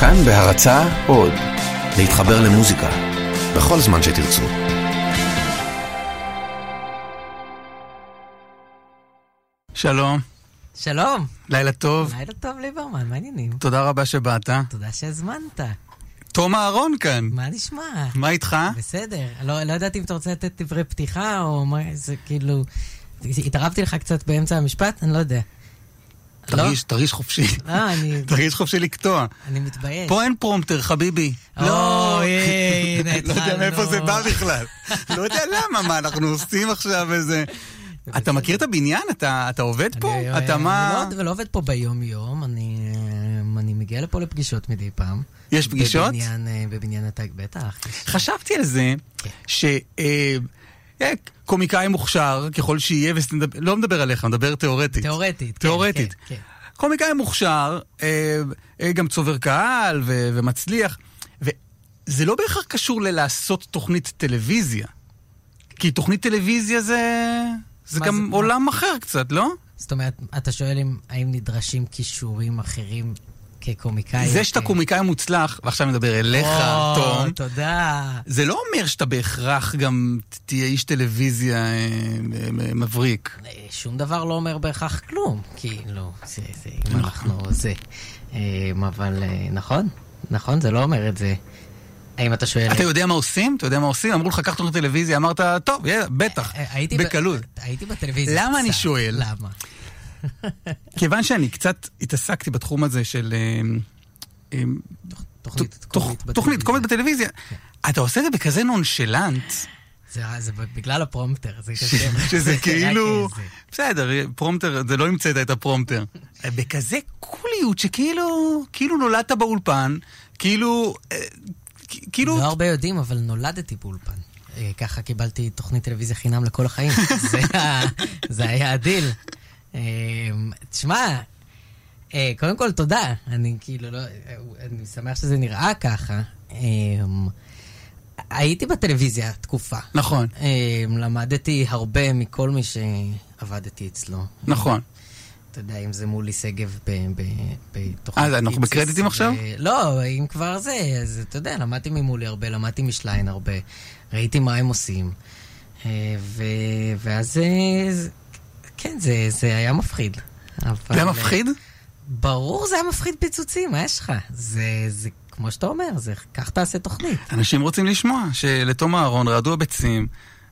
כאן בהרצה עוד, להתחבר למוזיקה, בכל זמן שתרצו. שלום, שלום. לילה טוב. לילה טוב ליברמן, מה העניינים? תודה רבה שבאת. תודה שהזמנת. תום אהרון כאן. מה נשמע? מה איתך? בסדר. לא, לא ידעתי אם אתה רוצה לתת דברי פתיחה, או מה, זה כאילו... התערבתי לך קצת באמצע המשפט? אני לא יודע. תרגיש, תרגיש חופשי. לא, אני... תרגיש חופשי לקטוע. אני מתבייש. פה אין פרומטר, חביבי. לא, הנה, לא יודע מאיפה זה בא בכלל. לא יודע למה, מה, אנחנו עושים עכשיו איזה... אתה מכיר את הבניין? אתה, אתה עובד פה? אני, אתה מה... אני לא, לא עובד פה ביום-יום, אני, אני מגיע לפה לפגישות מדי פעם. יש פגישות? בבניין, אה, בבניין התג, בטח. חשבתי על זה, כן. ש... אה, אה, קומיקאי מוכשר, ככל שיהיה, וסטנדאפ... לא מדבר עליך, מדבר תיאורטית. תיאורטית. כן, תיאורטית. כן, כן. קומיקאי מוכשר, אה, אה, גם צובר קהל ו- ומצליח, וזה לא בהכרח קשור ללעשות תוכנית טלוויזיה. כי תוכנית טלוויזיה זה, זה גם זה- מה- עולם אחר קצת, לא? זאת אומרת, אתה שואל אם, האם נדרשים כישורים אחרים כקומיקאי? זה שאתה קומיקאי מוצלח, ועכשיו מדבר אליך, או, תום, תודה. זה לא אומר שאתה בהכרח גם תהיה איש טלוויזיה אה, אה, מבריק. אה, שום דבר לא אומר בהכרח כלום, כאילו, זה, זה, אם נכון. אנחנו זה. אבל נכון, נכון, זה לא אומר את זה. האם אתה שואל... אתה יודע מה עושים? אתה יודע מה עושים? אמרו לך, קח תוכנית טלוויזיה, אמרת, טוב, בטח, בקלות. הייתי בטלוויזיה למה אני. שואל? למה? כיוון שאני קצת התעסקתי בתחום הזה של... אה, אה, תוכנית תוכ- קומית תוכנית קומית בטלוויזיה. בטלוויזיה. אתה עושה את זה בכזה nonchalant, זה, בגלל הפרומפטר, זה קשה. שזה כאילו... בסדר, פרומפטר, זה לא המצאת את הפרומפטר. בכזה קוליות שכאילו, כאילו נולדת באולפן, כאילו, אה, כאילו, לא הרבה יודעים, אבל נולדתי באולפן. ככה קיבלתי תוכנית טלוויזיה חינם לכל החיים. זה היה הדיל. אה, תשמע, אה, קודם כל תודה. אני כאילו לא... אני שמח שזה נראה ככה. אה, הייתי בטלוויזיה תקופה. נכון, אה, למדתי הרבה מכל מי שעבדתי אצלו. נכון. אתה יודע, אם זה מולי שגב בתוכנית... אה, אנחנו בקרדיטים עכשיו? לא, אם כבר זה, אז אתה יודע, למדתי ממולי הרבה, למדתי משליין הרבה, ראיתי מה הם עושים. אה. ואז, כן, זה, זה היה מפחיד. זה היה אה, מפחיד? ברור, זה היה מפחיד פיצוצים, מה יש לך? זה, זה, כמו שאתה אומר, זה, כך תעשה תוכנית. אנשים רוצים לשמוע שלתום אהרון רעדו הביצים,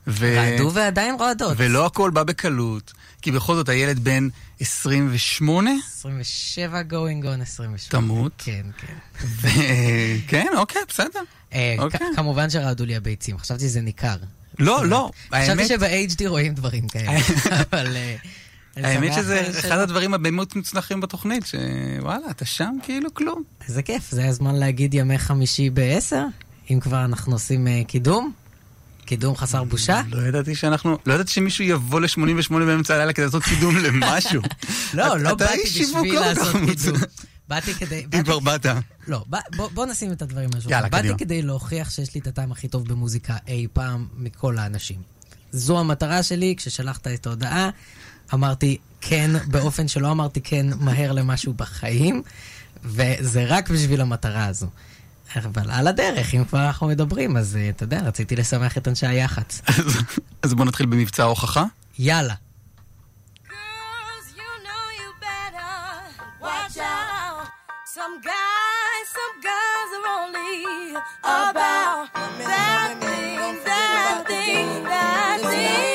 ו... רעדו ועדיין רועדות. ולא הכל בא בקלות, כי בכל זאת הילד בן 28, 27 going on 28. תמות. כן, כן. וכן, אוקיי, בסדר. אה, אוקיי. כמובן שרעדו לי הביצים, חשבתי שזה ניכר. לא, לא, חשבתי שב-HD רואים דברים כאלה, אבל... אה, האמת שזה. אחד הדברים הבאמת מוצלחים בתוכנית, שוואלה, אתה שם כאילו כלום. איזה כיף, זה הזמן להגיד ימי חמישי ב-10? אם כבר אנחנו עושים אה, קידום? קידום חסר בושה? לא ידעתי שאנחנו, לא ידעתי שמישהו יבוא ל-88 באמצע הלילה כדי לעשות קידום למשהו. לא, לא באתי בשביל לא לעשות. קידום. באתי כדי... אם כבר באת. לא, בוא, נשים את הדברים על השולחן. באתי. כדי להוכיח שיש לי את הטעם הכי טוב במוזיקה אי פעם מכל האנשים. זו המטרה שלי, כששלחת את ההודעה, אמרתי כן באופן שלא אמרתי כן מהר למשהו בחיים, וזה רק בשביל המטרה הזו. אבל על הדרך, אם כבר אנחנו מדברים, אז אה, אתה יודע, רציתי לשמח את אנשי היח"צ. אז בוא נתחיל במבצע ההוכחה. יאללה. Some guys, some guys are only about that thing, that thing, that thing,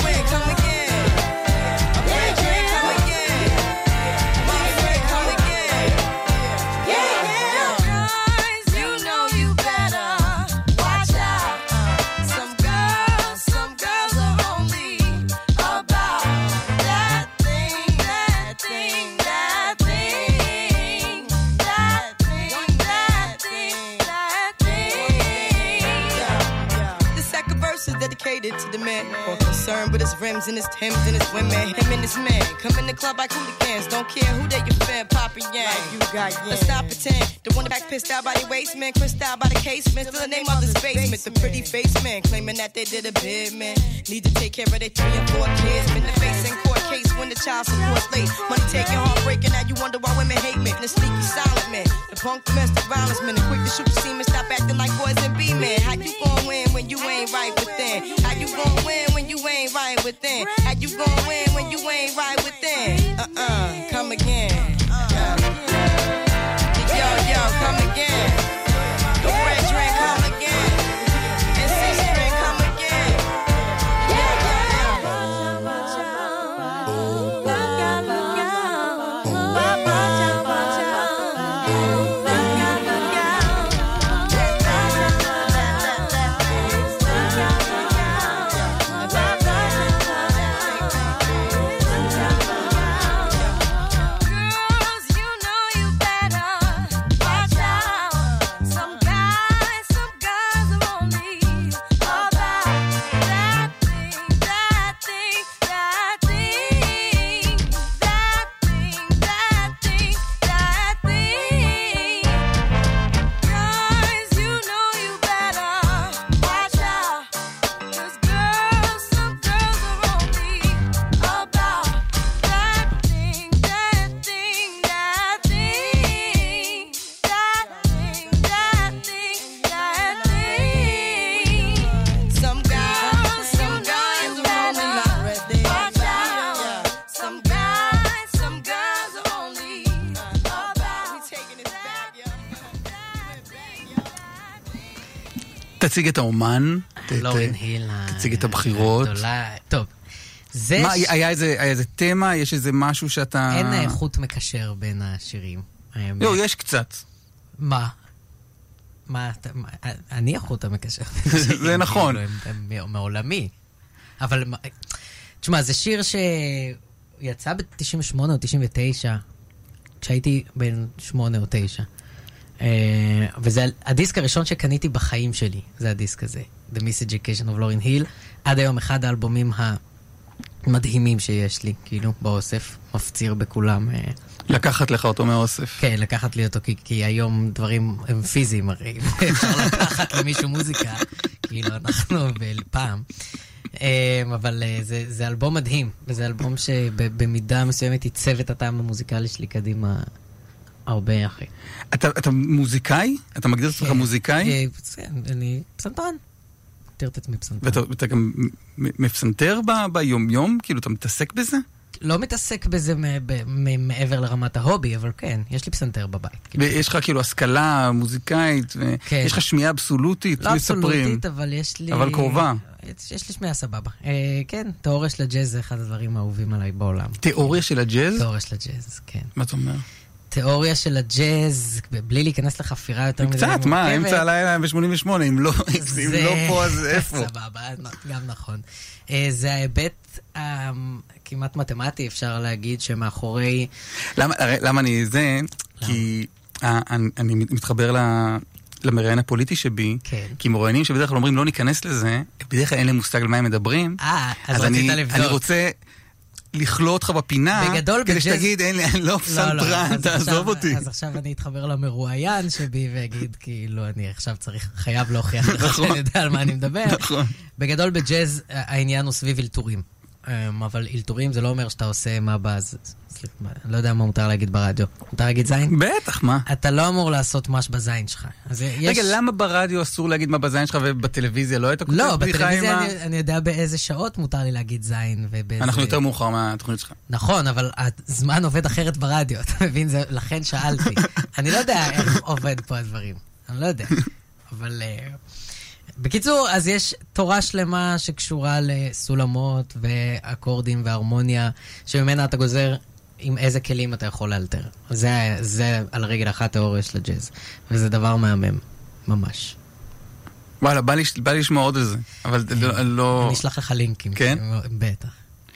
with his rims and his Timbs and his women. Him and his man come in the club like hooligans. Don't care who they your fan, poppin' yang. you got Let's not pretend. The one back pissed out by the waist man, crissed out by the casement. Still the name of the basement. The pretty face man claiming that they did a bid man. Need to take care of their three and four kids. Been the face in court case when the child support's late. Money taking, heartbreaking. Now you wonder why women hate men. The sneaky silent man, the punk domestic violence man, the quick to shoot semen. Stop acting like boys and be men. How you gon' win when you ain't right within? How you gon' win when you ain't right within? How you gon' win when you ain't right within? Uh uh, come again. תציג את האומן. לורן ת- היל. תציג את הבחירות. הגדולה. טוב. זה... מה, ש- היה איזה היה איזה תמה? יש איזה משהו שאתה... אין אה, חוט מקשר בין השירים. לא, יש קצת. מה? מה, אתה- מה, אני החוט המקשר. זה נכון. כאילו, מעולמי. אבל, תשמע, זה שיר שיצא ב-98 או 99, כשהייתי בן 8 או 9. אה, וזה הדיסק הראשון שקניתי בחיים שלי, זה הדיסק הזה, The Miseducation of Lauryn Hill. עד היום אחד האלבומים המדהימים שיש לי, כאילו, באוסף, מפציר בכולם. אה, לקחת לך אותו מהאוסף. כן, לקחת לי אותו, כי, כי היום דברים הם פיזיים הרי. אפשר לקחת למישהו מוזיקה, כאילו אנחנו פעם. אבל אה, זה, זה אלבום מדהים, וזה אלבום שבמידה מסוימת עיצב את הטעם המוזיקלי שלי קדימה הרבה, אחי. אתה אתה מוזיקאי? אתה מגדיר את עצמך כן. מוזיקאי? אה, כן, אני פסנתרן. מגדיר את עצמי פסנתרן. ואתה ואתה גם מפסנתר ב- ביומיום? כאילו, אתה מתעסק בזה? לא מתעסק בזה מעבר לרמת ההובי, אבל כן, יש לי פסנתר בבית. כאילו. ויש לך כאילו השכלה מוזיקאית, כן. ויש לך שמיעה אבסולוטית, לא. אבסולוטית, אבל יש לי... אבל קרובה. יש, יש לי שמיעה סבבה. אה, כן, תיאוריה של הג'אז זה אחד הדברים האהובים עליי בעולם. תיאוריה של הג'אז? תיאוריה של הג'אז, כן. מה אתה אומר? תיאוריה של הג'אז, בלי להיכנס לחפירה יותר מדי קצת, מה. אמצע הלילה ב-88, אם לא לא פה אז איפה? סבבה, גם נכון. אה, זה ההיבט הכמעט מתמטי, אפשר להגיד, שמאחורי... למה, אני זה? כי אני, אני מתחבר ל... למראיין הפוליטי שבי, כן. כי מרואיינים שבדרך כלל אומרים לא ניכנס לזה, בדרך כלל אין להם מושג על מה הם מדברים. אה, אז אז רצית אני, לבדוק. אני רוצה לכלוא אותך בפינה, בגדול, כדי בג'אז- שתגיד, אין לי, אני לא פסנתרן, אז תעזוב עכשיו- אותי. אז עכשיו אני אתחבר למרואיין שבי ואגיד, כאילו, אני עכשיו צריך, חייב להוכיח לך נכון. שאני יודע על מה אני מדבר. נכון. בגדול בג'אז העניין הוא סביב אלתורים. אמ, אבל אלתורים זה לא אומר שאתה עושה מה באז. סליחה, לא יודע מה מותר להגיד ברדיו. מותר להגיד זין? בטח, מה? אתה לא אמור לעשות מש בזין שלך. יש... רגע, למה ברדיו אסור להגיד מה בזין שלך ובטלוויזיה לא היית כותב לא, בטלוויזיה ה... אני, אני יודע באיזה שעות מותר לי להגיד זין ובאיזה... אנחנו יותר מאוחר מהתוכנית שלך. נכון, אבל הזמן עובד אחרת ברדיו, אתה מבין? זה, לכן שאלתי. אני לא יודע איך עובד פה הדברים. אני לא יודע. אבל... Uh, בקיצור, אז יש תורה שלמה שקשורה לסולמות ואקורדים והרמוניה, שממנה אתה גוזר עם איזה כלים אתה יכול לאלתר. זה, זה על רגל אחת תיאוריה של הג'אז, וזה דבר מהמם, ממש. וואלה, בא לי, בא לי לשמוע עוד על זה, אבל לא... לא... אני אשלח לך לינקים. כן? בטח,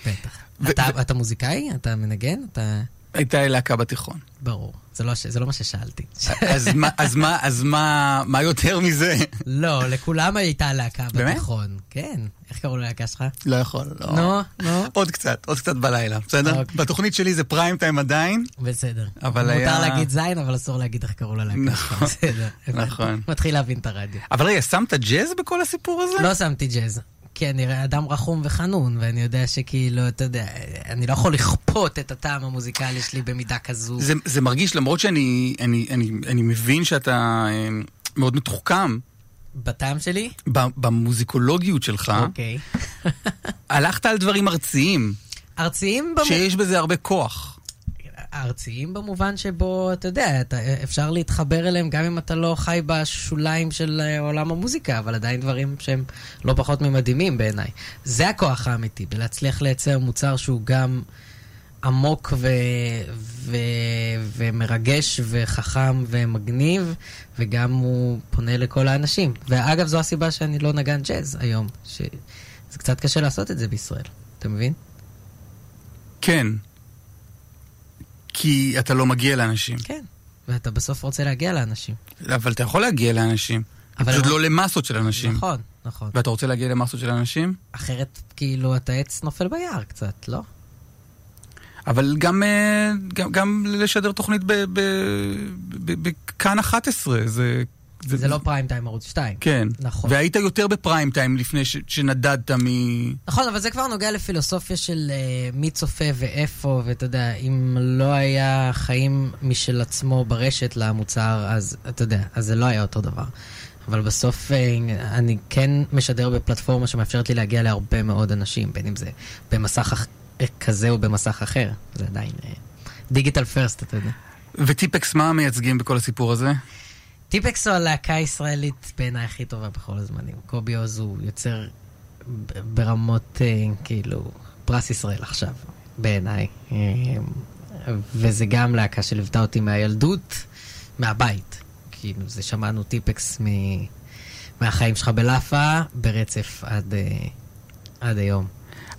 בטח. אתה, אתה מוזיקאי? אתה מנגן? אתה... הייתה לי להקה בתיכון. ברור. זה לא. זה לא מה ששאלתי. אז מה, אז מה, אז מה, מה יותר מזה? לא, לכולם הייתה להקה באמת? בתיכון. כן. איך קראו ללהקה שלך? לא יכול, לא. נו, נו. עוד קצת, עוד קצת בלילה, בסדר? אוקיי. בתוכנית שלי זה פריים טיים עדיין. בסדר. אבל מותר היה- להגיד זין, אבל אסור להגיד איך קראו ללהקה. נכון, בסדר. נכון. מתחיל להבין את הרדיו. אבל רגע, שמת ג'אז בכל הסיפור הזה? לא שמתי ג'אז. כי אני אדם רחום וחנון, ואני יודע שכאילו, אתה יודע, אני לא יכול לכפות את הטעם המוזיקלי שלי במידה כזו. זה, זה מרגיש, למרות שאני אני, אני, אני מבין שאתה אה, מאוד מתוחכם בטעם שלי? במוזיקולוגיות שלך, אוקיי. הלכת על דברים ארציים, ארציים במובן... שיש בזה הרבה כוח. ארציים במובן שבו, אתה יודע, אתה, אפשר להתחבר אליהם גם אם אתה לא חי בשוליים של אה, עולם המוזיקה, אבל עדיין דברים שהם לא פחות ממדהימים בעיניי. זה הכוח האמיתי, בלהצליח לייצר מוצר שהוא גם עמוק ו... ו... ומרגש וחכם ומגניב, וגם הוא פונה לכל האנשים. ואגב, זו הסיבה שאני לא נגן ג'אז היום, שזה קצת קשה לעשות את זה בישראל, אתה מבין? כן. כי אתה לא מגיע לאנשים. כן. ואתה בסוף רוצה להגיע לאנשים. אבל אתה יכול להגיע לאנשים. אבל פשוט הם- לא למסות של אנשים. נכון, נכון. ואתה רוצה להגיע למסות של אנשים? אחרת, כאילו, אתה עץ נופל ביער קצת, לא? אבל גם, אה, גם, גם לשדר תוכנית בכאן 11, זה... זה לא פריים טיים ערוץ 2. כן. נכון. והיית יותר בפריים טיים לפני ש- שנדדת מ... נכון, אבל זה כבר נוגע לפילוסופיה של uh, מי צופה ואיפה, ואתה יודע, אם לא היה חיים משל עצמו ברשת למוצר, אז אתה יודע, אז זה לא היה אותו דבר. אבל בסוף uh, אני כן משדר בפלטפורמה שמאפשרת לי להגיע להרבה מאוד אנשים, בין אם זה במסך אח- כזה או במסך אחר. זה עדיין דיגיטל פרסט, אתה יודע. וטיפקס, מה מייצגים בכל הסיפור הזה? טיפקס הוא הלהקה הישראלית בעיניי הכי טובה בכל הזמנים. קובי עוז הוא יוצר ברמות, אה, כאילו, פרס ישראל עכשיו, בעיניי. אה, וזה גם להקה שליוותה אותי מהילדות, מהבית. כאילו, זה שמענו טיפקס מ... מהחיים שלך בלאפה, ברצף עד, אה, עד היום.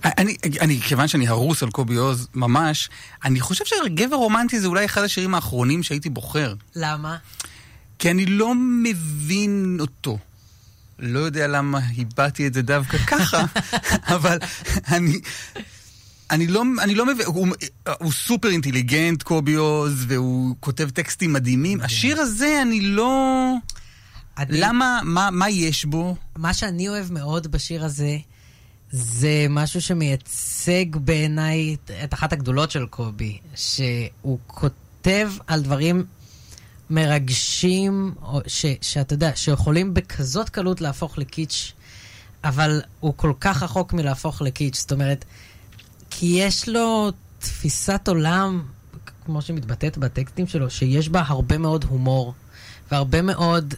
אני, אני, כיוון שאני הרוס על קובי עוז ממש, אני חושב שגבר רומנטי זה אולי אחד השירים האחרונים שהייתי בוחר. למה? כי אני לא מבין אותו. לא יודע למה הבעתי את זה דווקא ככה, אבל אני... אני לא, אני לא מבין, הוא, הוא סופר אינטליגנט, קובי עוז, והוא כותב טקסטים מדהימים. השיר הזה, אני לא... אני- למה, מה, מה יש בו? מה שאני אוהב מאוד בשיר הזה, זה משהו שמייצג בעיניי את- את אחת הגדולות של קובי, שהוא כותב על דברים מרגשים, שאתה יודע, שיכולים בכזאת קלות להפוך לקיץ', אבל הוא כל כך רחוק מלהפוך לקיץ', זאת אומרת, כי יש לו תפיסת עולם, כמו שמתבטאת בטקסטים שלו, שיש בה הרבה מאוד הומור, והרבה מאוד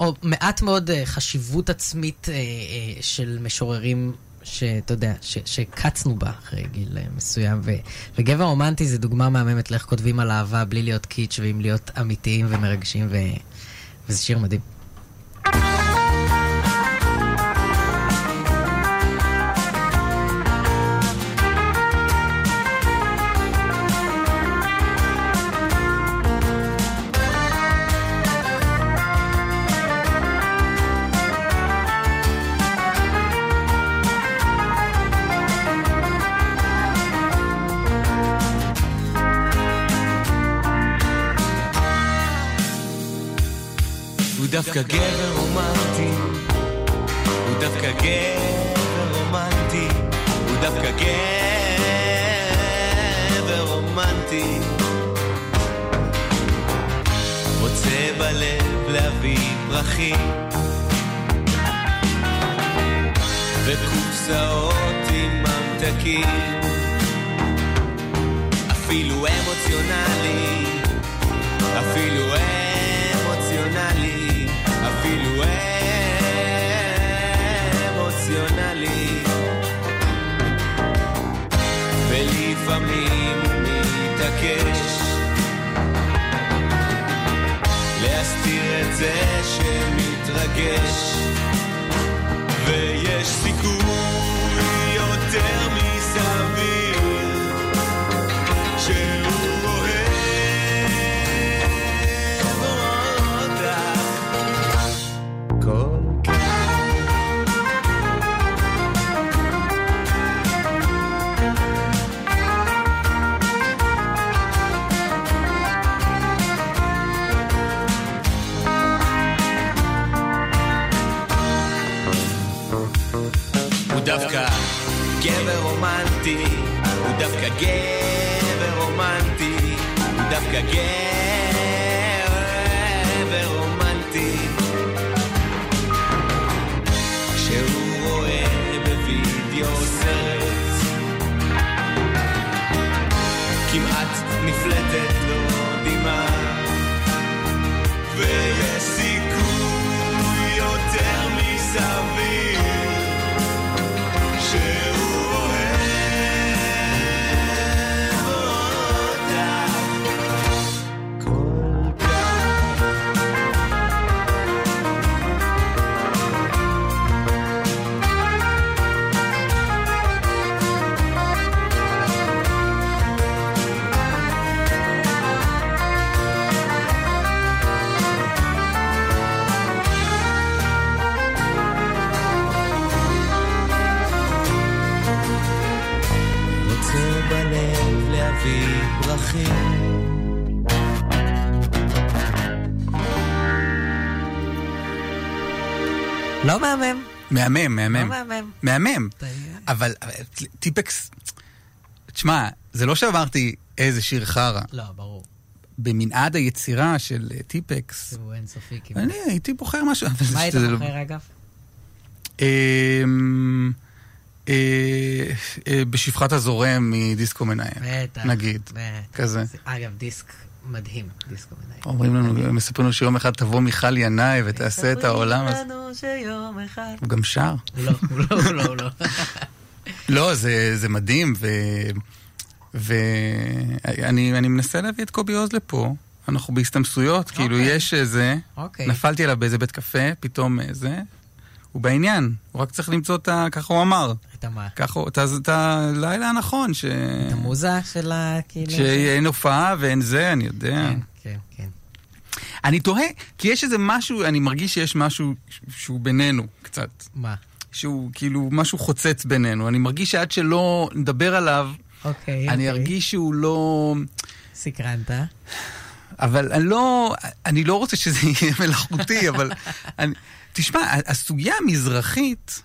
או מעט מאוד אה, חשיבות עצמית אה, אה, של משוררים שאתה יודע, שקצנו בה אחרי גיל אה, מסוים. וגבר רומנטי זה דוגמה מהממת לאיך כותבים על אהבה בלי להיות קיץ' ועם להיות אמיתיים ומרגשים, וזה שיר מדהים. הוא guess. רומנטי, הוא דווקא גבר רומנטי, הוא דווקא גבר רומנטי. כשהוא רואה בווידאו סרט, כמעט נפלטת לו דמעה, לא מהמם. מהמם, לא מהמם. מהמם. מהמם. אבל טיפקס, תשמע, זה לא שאמרתי איזה שיר חרא. לא, ברור. במנעד היצירה של אה, טיפקס, הוא אינסופי כמעט. אני הייתי בוחר משהו. מה היית זה לא- בוחר אגב? אמ, אה, אה, בשפחת הזורם מדיסקו מנהל, בטח. נגיד. כזה. זה- אגב, דיסק מדהים, דיסקו מנהל. אומרים לנו, מספרים לנו שיום אחד תבוא מיכל ינאי ותעשה את העולם הזה. ספרי לנו שיום אחד... הוא גם שר. לא, לא, לא, לא. לא, זה, זה מדהים. ואני אני מנסה להביא את קובי עוז לפה. אנחנו בהסתמסויות, כאילו אוקיי. יש איזה... אוקיי. נפלתי עליו באיזה בית קפה, פתאום איזה... הוא בעניין, הוא רק צריך למצוא את ה... ככה הוא אמר. את המה? ככה. את את הלילה הנכון, ש... את המוזה של ה... כאילו... שאין הופעה ואין זה, אני יודע. כן, כן, כן. אני תוהה, כי יש איזה משהו, אני מרגיש שיש משהו שהוא בינינו קצת. מה? שהוא כאילו משהו חוצץ בינינו. אני מרגיש שעד שלא נדבר עליו, אוקיי, אני אוקיי. ארגיש שהוא לא... סקרנת. אבל אני לא, אני לא רוצה שזה יהיה מלאכותי, אבל... אני, תשמע, הסוגיה המזרחית.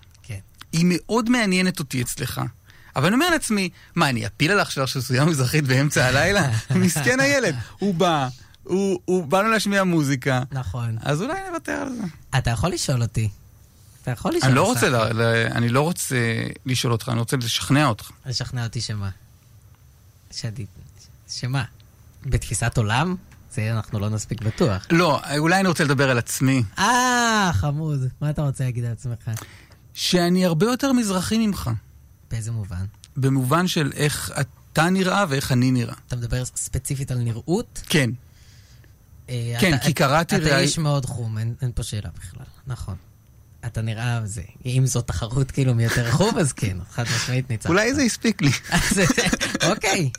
היא מאוד מעניינת אותי אצלך. אבל אני אומר לעצמי, מה, אני אפיל עליך עכשיו של סוגיה מזרחית באמצע הלילה? מסכן הילד. הוא בא, הוא, הוא בא לנו להשמיע מוזיקה, נכון. אז אולי נוותר על זה. אתה יכול לשאול אותי. אתה יכול לשאול. אני לא. רוצה, ל, ל, אני לא רוצה לשאול אותך, אני רוצה לשכנע אותך. לשכנע אותי שמה? שדי... שמה? בתפיסת עולם? זה אנחנו לא נספיק בטוח. לא, אולי אני רוצה לדבר על עצמי. אה, חמוד. מה אתה רוצה להגיד על עצמך? שאני הרבה יותר מזרחי ממך. באיזה מובן? במובן של איך אתה נראה ואיך אני נראה. אתה מדבר ספציפית על נראות? כן. אה, כן, אתה- כי קראתי אתה איש מאוד חום, אין אין פה שאלה בכלל. נכון. אתה נראה זה. אם זו תחרות כאילו מי יותר חום, אז כן, חד משמעית ניצחת. אולי זה הספיק לי. אז- אוקיי.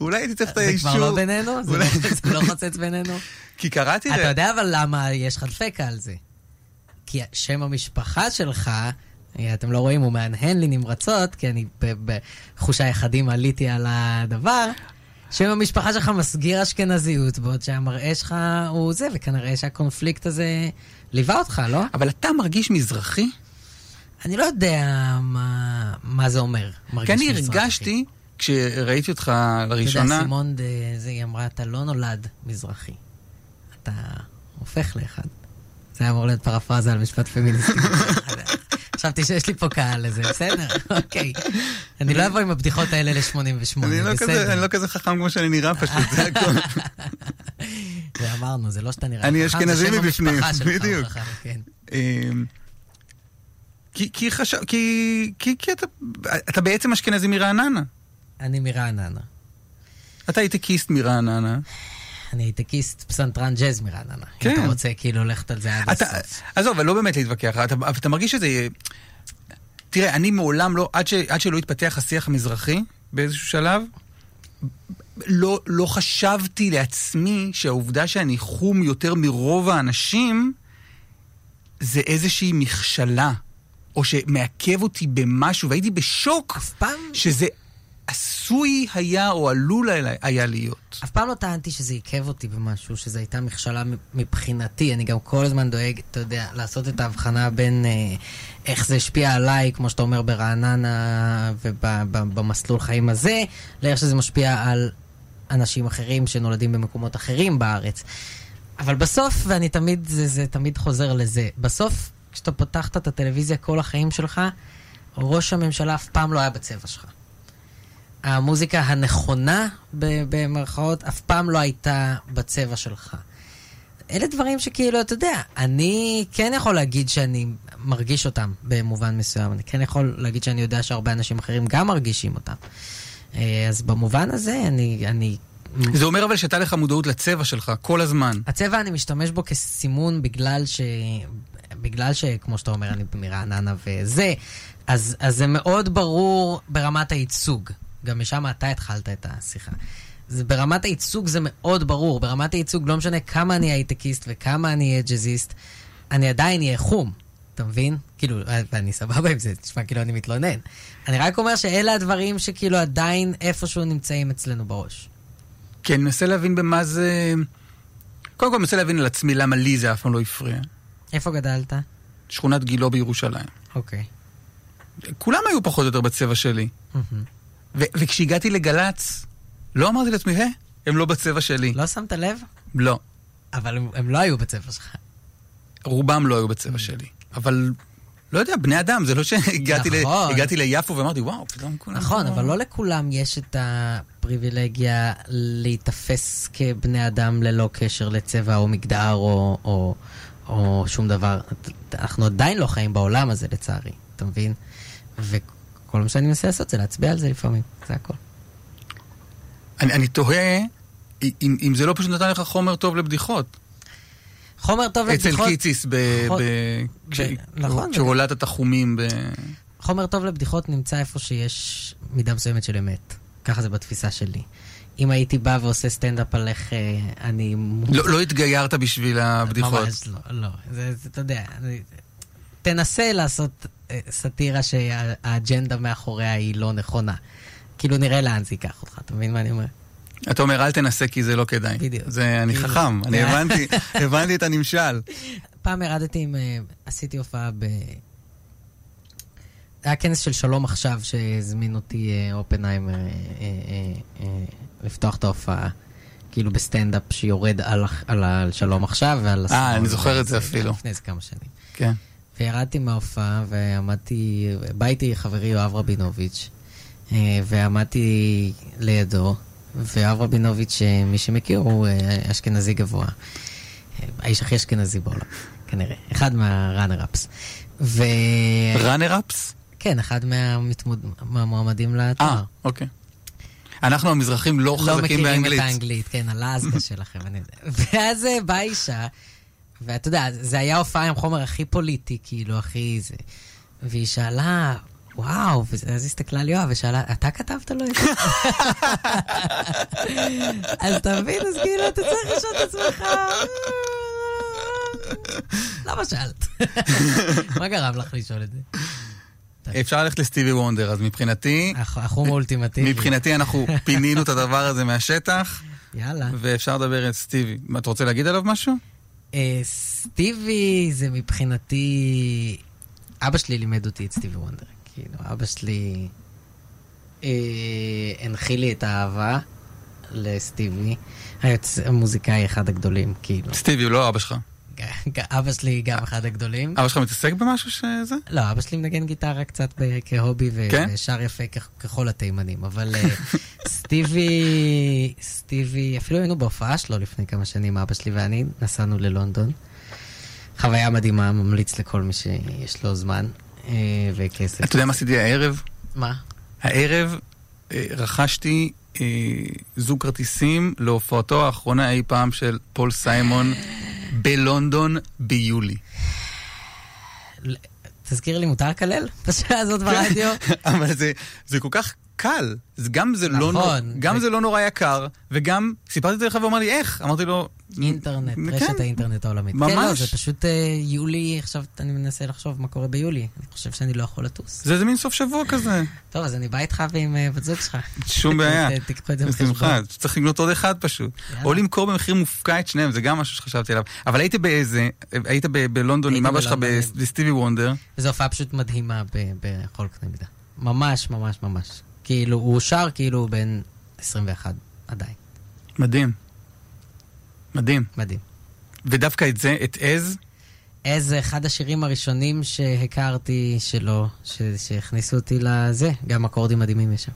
אולי הייתי צריך את זה האישור. כבר לא בינינו? זה לא- זה לא חוצץ בינינו? כי קראתי... אתה יודע אבל למה יש לך דפקה על זה. כי שם המשפחה שלך, אה, אתם לא רואים, הוא מהנהן לי נמרצות, כי אני ב- בחוש היחדים עליתי על הדבר. שם המשפחה שלך מסגיר אשכנזיות, בעוד שהמראה שלך הוא זה, וכנראה שהקונפליקט הזה ליווה אותך, לא? אבל אתה מרגיש מזרחי? אני לא יודע מה... מה זה אומר, כי מרגיש אני מזרחי. הרגשתי, כשראיתי אותך אתה יודע, לראשונה, סימון, ד- זה היא אמרה, אתה לא נולד מזרחי. אתה הופך לאחד. זה היה אמור להיות פרפרזה על משפט פמיניסטי. חשבתי שיש לי פה קהל לזה, בסדר, אוקיי. אני לא אבוא עם הבדיחות האלה ל-88, אני לא בסדר. אני לא כזה חכם כמו שאני נראה פשוט, זה הכל. ואמרנו, זה לא שאתה נראה אני אשכנזי זה מבפנים, בדיוק. כן. אמ, כי, חשב, כי אתה, אתה בעצם אשכנזי מרעננה. אני מרעננה. אתה הייטקיסט מרעננה. אני הייטקיסט פסנתרן ג'אז מרעננה. כן. אם אתה רוצה כאילו ללכת על זה עד אתה, הסוף. עזוב, אבל לא באמת להתווכח, אתה, אתה מרגיש שזה... תראה, אני מעולם לא, עד, ש, עד שלא התפתח השיח המזרחי באיזשהו שלב, לא, לא חשבתי לעצמי שהעובדה שאני חום יותר מרוב האנשים, זה איזושהי מכשלה, או שמעכב אותי במשהו, והייתי בשוק אף פעם, שזה עשוי היה או עלול היה- להיות. אף פעם לא טענתי שזה עיכב אותי במשהו, שזו הייתה מכשלה מבחינתי. אני גם כל הזמן דואג, אתה יודע, לעשות את ההבחנה בין אה, איך זה השפיע עליי, כמו שאתה אומר, ברעננה ובמסלול חיים הזה, לאיך שזה משפיע על אנשים אחרים שנולדים במקומות אחרים בארץ. אבל בסוף, ואני תמיד, זה, זה תמיד חוזר לזה, בסוף, כשאתה פתחת את הטלוויזיה כל החיים שלך, ראש הממשלה אף פעם לא היה בצבע שלך. המוזיקה הנכונה, במרכאות, אף פעם לא הייתה בצבע שלך. אלה דברים שכאילו, אתה יודע, אני כן יכול להגיד שאני מרגיש אותם במובן מסוים. אני כן יכול להגיד שאני יודע שהרבה אנשים אחרים גם מרגישים אותם. אה, אז במובן הזה, אני... אני זה אומר אבל שהייתה לך מודעות לצבע שלך כל הזמן. הצבע אני משתמש בו כסימון בגלל ש... בגלל שכמו שאתה אומר, אני מרעננה וזה, אז, אז זה מאוד ברור ברמת הייצוג. גם משם אתה התחלת את השיחה. זה, ברמת הייצוג זה מאוד ברור. ברמת הייצוג לא משנה כמה אני הייטקיסט וכמה אני אהיה ג'אזיסט, אני עדיין אהיה חום. אתה מבין? כאילו, ואני סבבה עם זה, תשמע כאילו אני מתלונן. אני רק אומר שאלה הדברים שכאילו עדיין איפשהו נמצאים אצלנו בראש. כי אני מנסה להבין במה זה... קודם כל, אני מנסה להבין על עצמי למה לי זה אף פעם לא הפריע. איפה גדלת? שכונת גילו בירושלים. אוקיי. כולם היו פחות או יותר בצבע שלי. מהמם. ו- וכשהגעתי לגל"צ, לא אמרתי לעצמי, היי, הם לא בצבע שלי. לא שמת לב? לא. אבל הם, הם לא היו בצבע שלך. רובם לא היו בצבע שלי. אבל, לא יודע, בני אדם, זה לא שהגעתי ל- נכון. הגעתי ליפו ואמרתי, וואו, פתאום כולם... נכון, פה." אבל לא לכולם יש את הפריבילגיה להיתפס כבני אדם ללא קשר לצבע או מגדר או, או, או שום דבר. אנחנו עדיין לא חיים בעולם הזה, לצערי, אתה מבין? וכל מה שאני מנסה לעשות זה להצביע על זה לפעמים, זה הכל. אני, אני תוהה אם, אם זה לא פשוט נתן לך חומר טוב לבדיחות. חומר טוב אצל לבדיחות... קיציס, ב, נכון. ב, כש, נכון. כשהולדת את החומים. ב... חומר טוב לבדיחות נמצא איפה שיש מידה מסוימת של אמת. ככה זה בתפיסה שלי. אם הייתי בא ועושה סטנדאפ על איך אה, אני... לא, לא התגיירת בשביל הבדיחות. ממש לא, לא. זה, זה, אתה יודע, תנסה לעשות סאטירה שהאג'נדה מאחוריה היא לא נכונה. כאילו נראה לאן זה ייקח אותך, אתה מבין מה אני אומר? אתה אומר, אל תנסה כי זה לא כדאי. בדיוק. זה, אני כאילו. חכם, אני הבנתי, הבנתי את הנמשל. פעם ירדתי עם... אה, עשיתי הופעה ב... היה כנס של שלום עכשיו שהזמין אותי אה, אופנהיימר אה, אה, אה, אה, לפתוח את ההופעה. כאילו בסטנדאפ שיורד על, על, על שלום עכשיו ועל... השמאל. אני זוכר את זה אפילו. לפני איזה כמה שנים. כן. וירדתי מההופעה ועמדתי, בא איתי חברי יואב רבינוביץ', אה, ועמדתי לידו, ויואב רבינוביץ', אה, מי שמכיר, הוא אה, אשכנזי גבוה. אה, האיש הכי אשכנזי בעולם, כנראה. אחד מהראנר-אפס. ו... ראנר-אפס? כן, אחד מהמתמוד... מהמועמדים אה, לתואר. אוקיי. אנחנו המזרחים לא לא חזקים מכירים באנגלית. את האנגלית, כן, הלזגה שלכם, אני יודע. ואז אה, באה אישה, ואתה יודע, זה היה הופעה עם חומר הכי פוליטי, כאילו, הכי זה. והיא שאלה, וואו, ואז הסתכלה על יואב ושאלה, אתה כתבת לו את זה? אז אתה מבין, אז כאילו, אתה צריך לשאול את עצמך, למה שאלת? מה גרם לך לשאול את זה? אפשר ללכת לסטיבי וונדר, אז מבחינתי, הח- החום האולטימטיבי. מבחינתי אנחנו פינינו את הדבר הזה מהשטח, יאללה. ואפשר לדבר על סטיבי. אתה רוצה להגיד עליו משהו? אה, סטיבי זה מבחינתי... אבא שלי לימד אותי את סטיבי וונדר. כאילו, אבא שלי אה, הנחיל לי את האהבה לסטיבי, המוזיקאי אחד הגדולים, כאילו. סטיבי הוא לא אבא שלך. אבא שלי גם אחד הגדולים. אבא שלך מתעסק במשהו שזה? לא, אבא שלי מנגן גיטרה קצת כהובי כן? ושר יפה ככל התימנים, אבל אה, סטיבי, סטיבי, אפילו היינו בהופעה שלו לפני כמה שנים, אבא שלי ואני, נסענו ללונדון. חוויה מדהימה, ממליץ לכל מי שיש לו זמן אה, וכסף. אתה יודע מה עשיתי הערב? מה? הערב אה, רכשתי זוג כרטיסים להופעתו האחרונה אי פעם של פול סיימון בלונדון ביולי. תזכיר לי, מותר לקלל בשעה הזאת ברדיו? אבל זה, זה כל כך קל. זה גם זה לא, נכון. גם זה- זה לא נורא יקר, וגם סיפרתי את זה לך והוא אמר לי, איך? אמרתי לו... אינטרנט, כן. רשת האינטרנט העולמית. ממש. כן, לא, זה פשוט אה, יולי, עכשיו אני מנסה לחשוב מה קורה ביולי. אני חושב שאני לא יכול לטוס. זה איזה מין סוף שבוע כזה. טוב, אז אני בא איתך ועם אה, בת זוג שלך. שום בעיה. ת- תיקחו את זה בחשבון. צריך לקנות עוד אחד פשוט. או למכור במחיר מופקע את שניהם, זה גם משהו שחשבתי עליו. אבל היית באיזה, היית בלונדון עם אבא שלך. ב- בסטיבי וונדר. וזו הופעה פשוט מדהימה בכל קנה מידה. ממש, ממש, ממש. כאילו, הוא שר כאילו בן 21 עדיין. מדהים. מדהים. מדהים. ודווקא את זה, את עז, איזה אחד השירים הראשונים שהכרתי שלו, ש- שהכניסו אותי לזה, גם אקורדים מדהימים יש שם.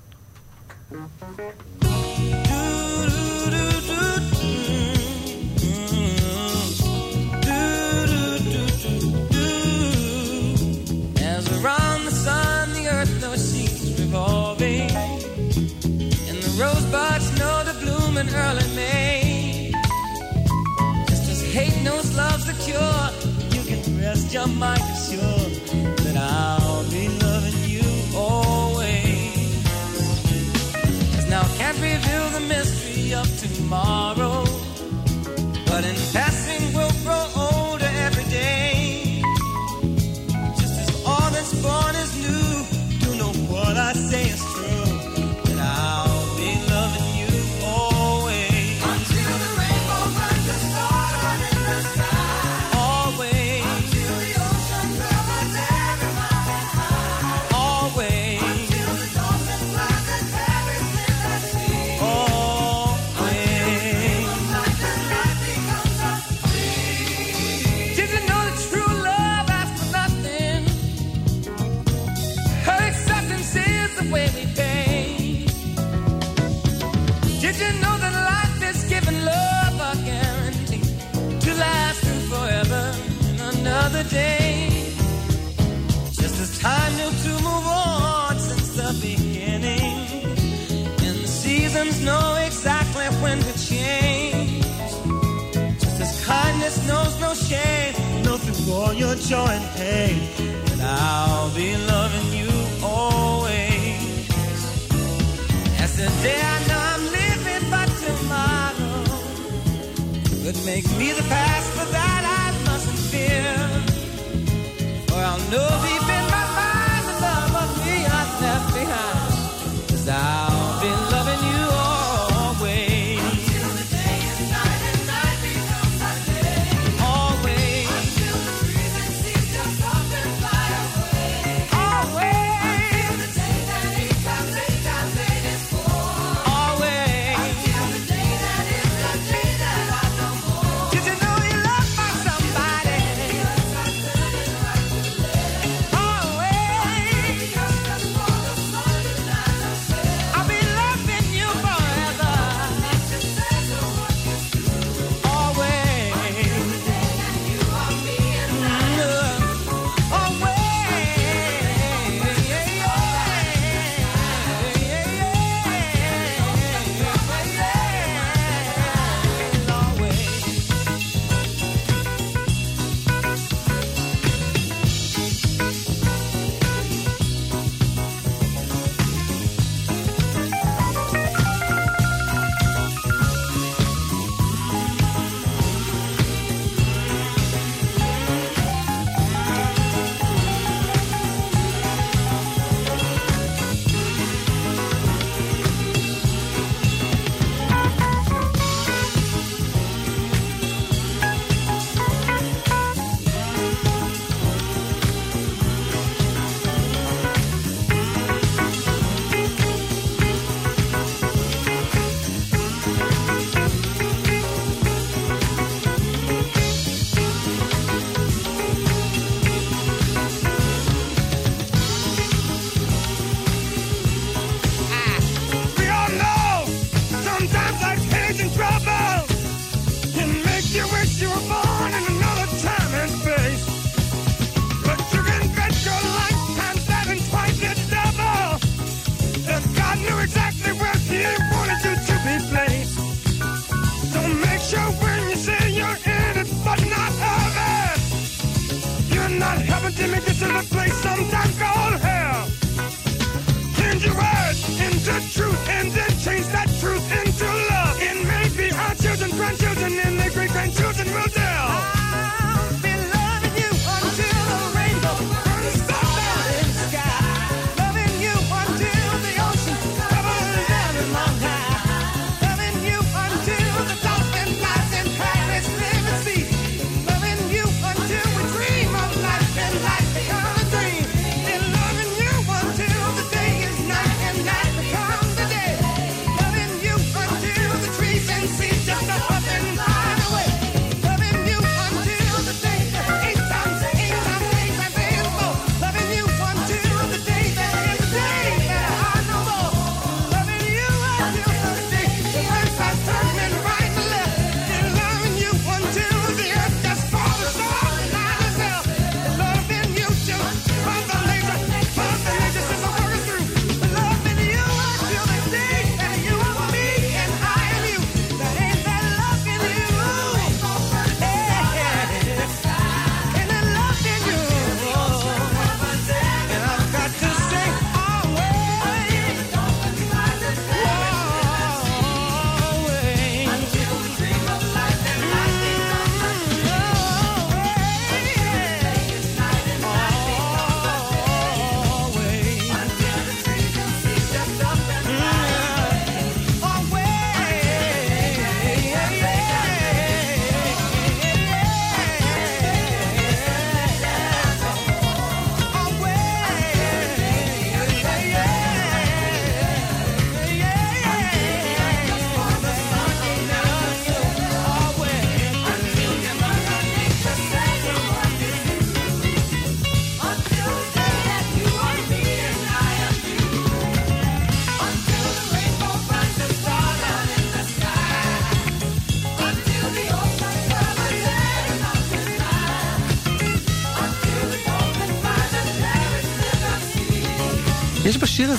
Rest your mind assured that I'll be loving you always. As now can't reveal the mystery of tomorrow. Your joy and pain, that I'll be loving you always. As the day I know I'm living, but tomorrow could make me the past, but that I mustn't fear. For I'll know deep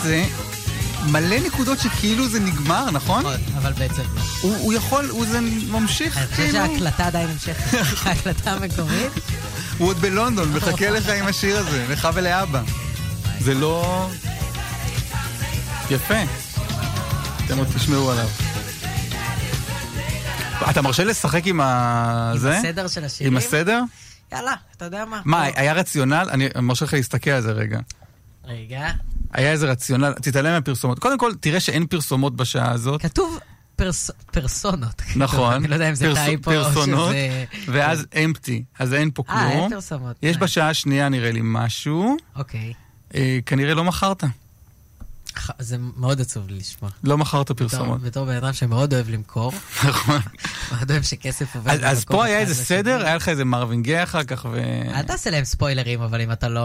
הזה מלא נקודות שכאילו זה נגמר, נכון? נכון, אבל בעצם לא. הוא הוא יכול, הוא זה ממשיך, אני חושב כאילו. שההקלטה עדיין נמשכת. ההקלטה המקורית. הוא עוד בלונדון, מחכה לך עם השיר הזה, לך ולאבא. זה לא... יפה. אתם עוד תשמעו עליו. אתה מרשה לשחק עם ה... זה? הסדר של השירים. עם הסדר? יאללה, אתה יודע מה. מה. היה רציונל? אני מרשה לך להסתכל על זה רגע. רגע. היה איזה רציונל, תתעלם מהפרסומות. קודם כל, תראה שאין פרסומות בשעה הזאת. כתוב פרס- פרסונות. נכון. אני לא יודע אם זה פרס- טייפו או פרסונות, שזה... ואז אמפטי, אז אין פה אה, אין כלום. פרסומות. יש אה, בשעה השנייה נראה לי משהו, אוקיי. אה, כנראה לא מכרת. זה מאוד עצוב לי לשמוע. לא מכרת פרסומות. בתור בן אדם שמאוד אוהב למכור, נכון. מאוד אוהב שכסף עובר אז- פה היה איזה. סדר, היה לך איזה מרווין גיי אחר כך, ו... אל תעשה להם ספוילרים, אבל אם אתה לא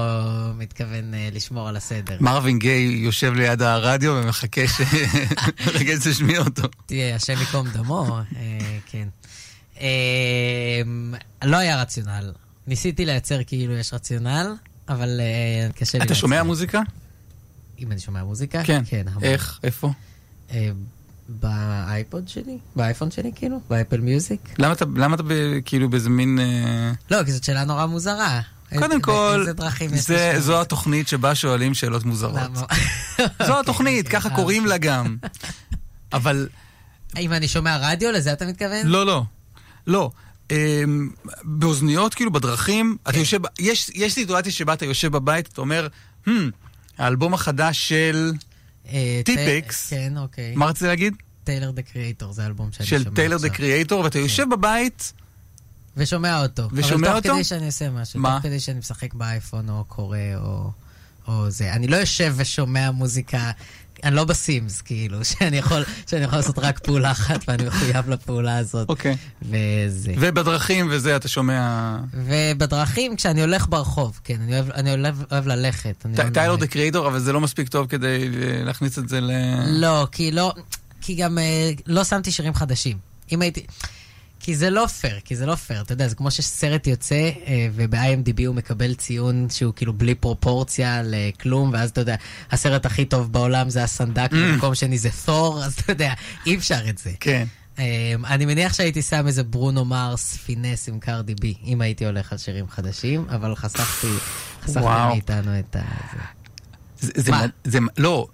מתכוון אה, לשמור על הסדר. מרווין גיי יושב ליד הרדיו ומחכה ש... מחכה שתשמיע אותו. תהיה, השם ייקום דמו, אה, כן. אה, לא היה רציונל. ניסיתי לייצר כאילו יש רציונל, אבל אה, קשה לי אתה שומע. מוזיקה? אם אני שומע מוזיקה? כן. כן, המון. איך? איפה? אה, באייפוד שלי? באייפון שלי כאילו? באפל מיוזיק? למה אתה, למה אתה ב, כאילו באיזה מין... אה, לא, כי זאת שאלה נורא מוזרה. קודם כל, זה? זו התוכנית שבה שואלים שאלות מוזרות. זו התוכנית, אוקיי, ככה אוקיי. קוראים לה גם. אבל אם אני שומע רדיו, לזה אתה מתכוון? לא, לא. לא. אמ, באוזניות, כאילו, בדרכים, כן. אתה יושב, ב- יש, יש סיטואציה שבה אתה יושב בבית, אתה אומר, hmm, האלבום החדש של... אה, טיפקס. כן, אוקיי. מה רציתי להגיד? טיילר דה קריאייטור, זה האלבום שאני שומע של עכשיו. טיילר דה קריאייטור, ואתה יושב בבית, ושומע אותו. ושומע אבל אותו? תוך כדי שאני עושה משהו. מה? תוך כדי שאני משחק באייפון או קורא או, או זה. אני לא יושב ושומע מוזיקה, אני לא בסימס, כאילו, שאני יכול, שאני יכול לעשות רק פעולה אחת ואני מחויב לפעולה הזאת. אוקיי. וזה. ובדרכים וזה, אתה שומע... ובדרכים, כשאני הולך ברחוב, כן, אני אוהב, אני אוהב, אוהב ללכת. אני ט- טיילר נוהג. דה קריאייטור, אבל זה לא מספיק טוב כדי להכניס את זה ל... לא, כי לא, כי גם אה, לא שמתי שירים חדשים. אם הייתי... כי זה לא פייר, כי זה לא פייר. אתה יודע, זה כמו שסרט יוצא, אה, וב-IMDb הוא מקבל ציון שהוא כאילו בלי פרופורציה לכלום, ואז אתה יודע, הסרט הכי טוב בעולם זה הסנדק, במקום שני זה תור, אז אתה יודע, אי אפשר את זה. כן. Um, אני מניח שהייתי שם איזה ברונו מרס פינס עם קרדי בי, אם הייתי הולך על שירים חדשים, אבל חסכתי, חסכתי. מאיתנו את ה... זה. זה, זה, מה? זה, לא,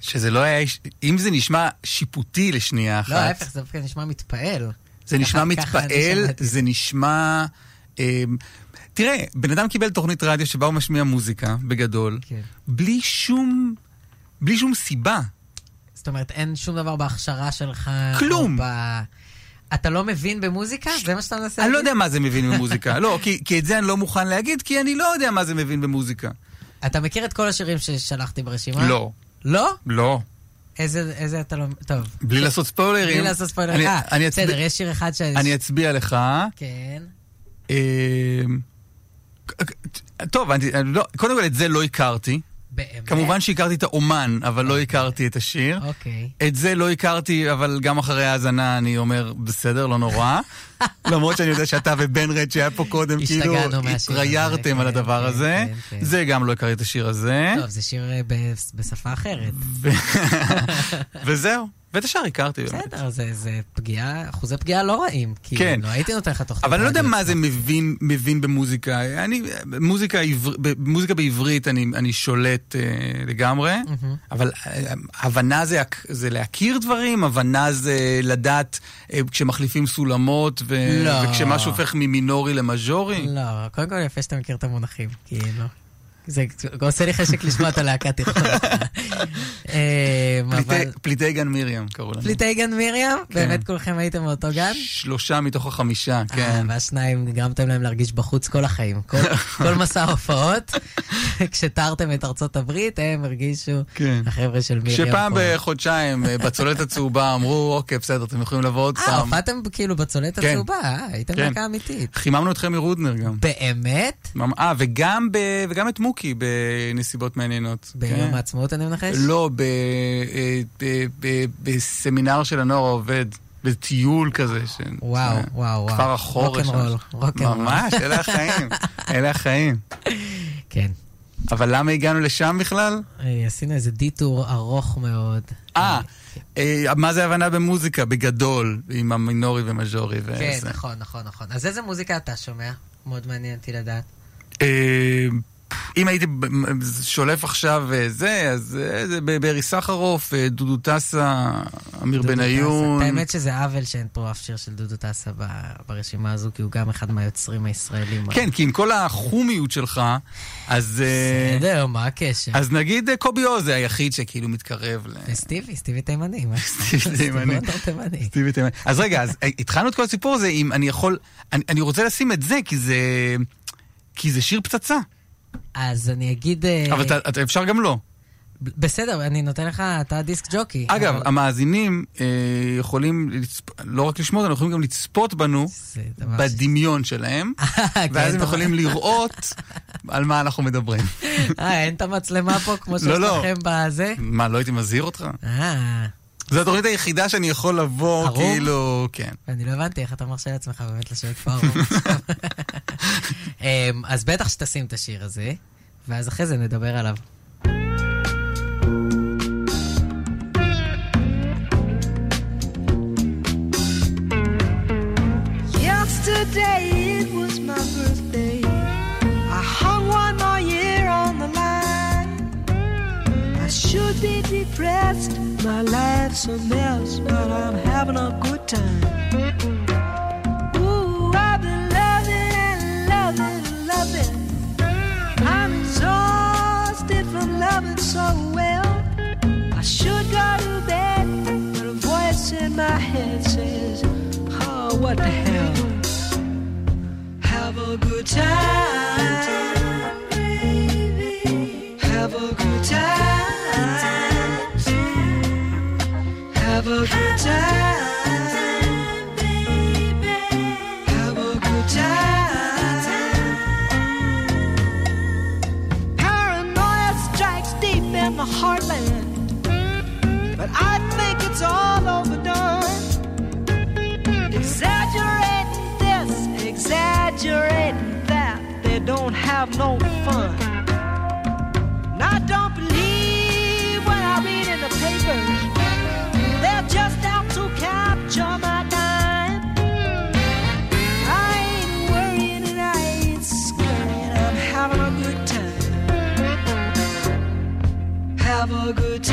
שזה לא היה, אם זה נשמע שיפוטי לשנייה אחת, לא, ההפך, זה דווקא נשמע מתפעל. זה נשמע מתפעל, שמעתי. זה נשמע... אה, תראה, בן אדם קיבל תוכנית רדיו שבה הוא משמיע מוזיקה, בגדול, כן. בלי שום... בלי שום סיבה. זאת אומרת, אין שום דבר בהכשרה שלך. כלום. ב... אתה לא מבין במוזיקה? זה מה שאתה מנסה אני לא להגיד? יודע מה זה מבין במוזיקה. לא, כי, כי את זה אני לא מוכן להגיד, כי אני לא יודע מה זה מבין במוזיקה. אתה מכיר את כל השירים ששלחתי ברשימה? לא, לא? לא. איזה, איזה אתה לא... טוב. בלי לעשות ספוילרים. בלי לעשות ספוילר. אני- אה, אני בסדר, יש שיר אחד ש... אני אצביע לך. כן. אה, טוב, אני לא, קודם כל את זה לא הכרתי. באמת? כמובן שהכרתי את האומן, אבל לא הכרתי את השיר. אוקיי. את זה לא הכרתי, אבל גם אחרי ההאזנה אני אומר, בסדר, לא נורא. למרות שאני יודע שאתה ובן רד שהיה פה קודם, כאילו, התריירתם על כן, הדבר כן, הזה. כן, כן. זה גם לא הכרתי את השיר הזה. טוב, זה שיר אה, בשפה אחרת. וזהו. ואת השאר הכרתי באמת. בסדר, זה, זה פגיעה, אחוזי פגיעה לא רעים. כי כן. לא הייתי נותן לך תוכנית. אבל אני לא יודע מה זה. מבין, מבין במוזיקה. אני, מוזיקה, עבר, מוזיקה בעברית אני, אני שולט אה, לגמרי, אבל אה, הבנה זה, זה להכיר דברים, הבנה זה לדעת אה, כשמחליפים סולמות, ו, לא. וכשמשהו הופך ממינורי למז'ורי. לא, קודם כל יפה שאתה מכיר את המונחים, כאילו. זה עושה לי חשק לשמוע את הלהקה תיכון. פליטי, גן מרים קראו לנו. פליטי גן מרים? באמת כולכם הייתם באותו גן? שלושה מתוך החמישה, אה, כן. והשניים גרמתם להם להרגיש בחוץ כל החיים. כל- מסע ההופעות, כשתרתם את ארצות הברית, הם הרגישו, כן. החבר'ה של מרים שפעם פה. בחודשיים אה, בצוללת הצהובה אמרו, אוקיי, בסדר, אתם יכולים לבוא עוד אה, פעם. הופעתם כאילו בצוללת כן. הצהובה, אה? הייתם כן. להקה אמיתית. חיממנו אתכם מרודנר גם. באמת? אה. וגם את מוקי בנסיבות מעניינות. ביום כן. העצמאות אני מנחש? לא, ב... אה, ב... ב... בסמינר של הנוער העובד, בטיול כזה. ש... וואו, אה, וואו, וואו. כפר החורש. רוקנרול. רוקנרול. ממש, אלה החיים. אלה החיים. כן. אבל למה הגענו לשם בכלל? אה, עשינו איזה דיטור ארוך מאוד. אה, אה, מה זה הבנה במוזיקה, בגדול, עם המינורי ומז'ורי. כן, וזה. נכון, נכון, נכון. אז איזה מוזיקה אתה שומע? מאוד מעניין אותי לדעת. אם הייתי שולף עכשיו אה, זה, אז אה, זה בברי סחרוף, אה, דודו טסה, אמיר בניון. האמת שזה עוול שאין פה אף שיר של דודו טסה ברשימה הזו, כי הוא גם אחד מהיוצרים הישראלים. כן, כי עם כל החומיות שלך, אז... בסדר, מה הקשר? אז נגיד קובי זה היחיד שכאילו מתקרב ל... וסטיבי, סטיבי תימני. סטיבי תימני. סטיבי תימני. אז רגע, אז התחלנו את כל הסיפור הזה אם אני יכול... אני רוצה לשים את זה, כי זה... כי זה שיר פצצה. אז אני אגיד... אה, אבל אתה, אתה, אפשר גם לא. בסדר, אני נותן לך, אתה דיסק ג'וקי. אגב, אבל- המאזינים אה, יכולים לצפ... לא רק לשמוע אותנו, יכולים גם לצפות בנו דבר ש- בדמיון שלהם, כן, ואז הם יכולים לראות על מה אנחנו מדברים. אה, אין את המצלמה פה כמו שיש לא, לא. לכם בזה? מה, לא הייתי מזהיר אותך? אה, זו התוכנית היחידה שאני יכול לבוא, ערום? כאילו, כן. אני לא הבנתי איך אתה מרשה לעצמך באמת לשבת פה עכשיו. אמ, אז בטח שתשים את השיר הזה, ואז אחרי זה נדבר עליו. Yesterday should be depressed. My life's a mess, but I'm having a good time. Ooh, I've been loving and loving loving. I'm exhausted from loving so well. I should go to bed, but a voice in my head says, Oh, what the hell? Have a good time, it's all overdone. Exaggerating this, exaggerating that, they don't have no fun. And I don't believe what I read in the papers. They're just out to capture my dime. I ain't worrying and I ain't scurrying. I'm having a good time. Have a good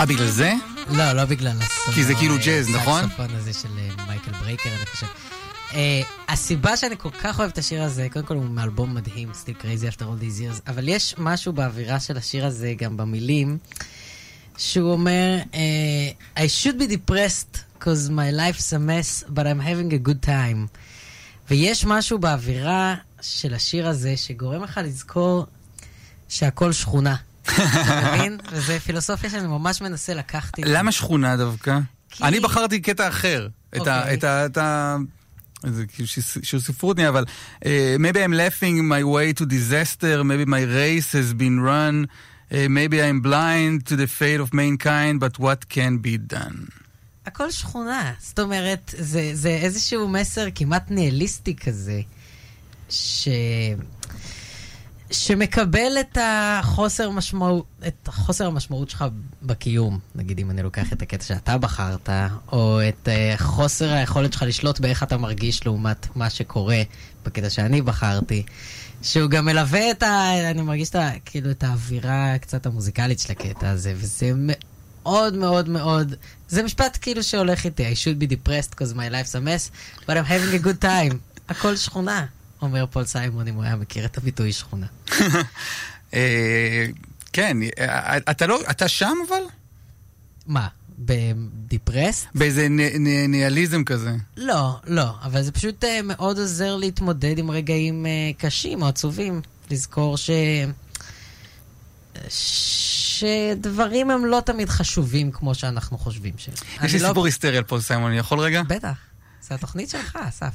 אה, בגלל זה? לא, לא בגלל הסולו. כי זה כאילו ג'אז, נכון? הסקסופון הזה של אה, מייקל ברקר, אני חושב. אה, הסיבה שאני כל כך אוהב את השיר הזה, קודם כל הוא מאלבום מדהים, Still Crazy After All These Years, אבל יש משהו באווירה של השיר הזה, גם במילים, שהוא אומר, אה, I should be depressed because my life's a mess, but I'm having a good time. ויש משהו באווירה של השיר הזה שגורם לך לזכור שהכל שכונה. אתה מבין? וזו פילוסופיה שאני ממש מנסה לקחת איתי. למה שכונה דווקא? כי- אני בחרתי קטע אחר. את ה... אוקיי. את ה... את ה... זה כאילו ש- שהוא ספרותני, אבל uh, maybe I'm laughing my way to disaster, maybe my race has been run, uh, maybe I'm blind to the fate of mankind, but what can be done. הכל שכונה. זאת אומרת, זה, זה איזשהו מסר כמעט ניהליסטי כזה, ש... שמקבל את החוסר, משמעות, את חוסר המשמעות שלך בקיום. נגיד, אם אני לוקח את הקטע שאתה בחרת, או את uh, חוסר היכולת שלך לשלוט באיך אתה מרגיש לעומת מה שקורה בקטע שאני בחרתי. שהוא גם מלווה את ה... אני מרגיש את ה... כאילו את האווירה קצת המוזיקלית של הקטע הזה, וזה מאוד מאוד מאוד... זה משפט כאילו שהולך איתי, I should be depressed because my life's a mess, but I'm having a good time. הכל שכונה, אומר פול סיימון, אם הוא היה מכיר את הביטוי שכונה. אה, כן, אה, אתה לא... אתה שם אבל? מה, בדיפרסט? באיזה נ- נ- ניהליזם כזה. לא, לא, אבל זה פשוט uh, מאוד עוזר להתמודד עם רגעים קשים או עצובים. לזכור ש... שדברים הם לא תמיד חשובים כמו שאנחנו חושבים שהם. יש לי לא- סיפור היסטרי על פול סיימון, אני יכול רגע? בטח, זה התוכנית שלך, אסף.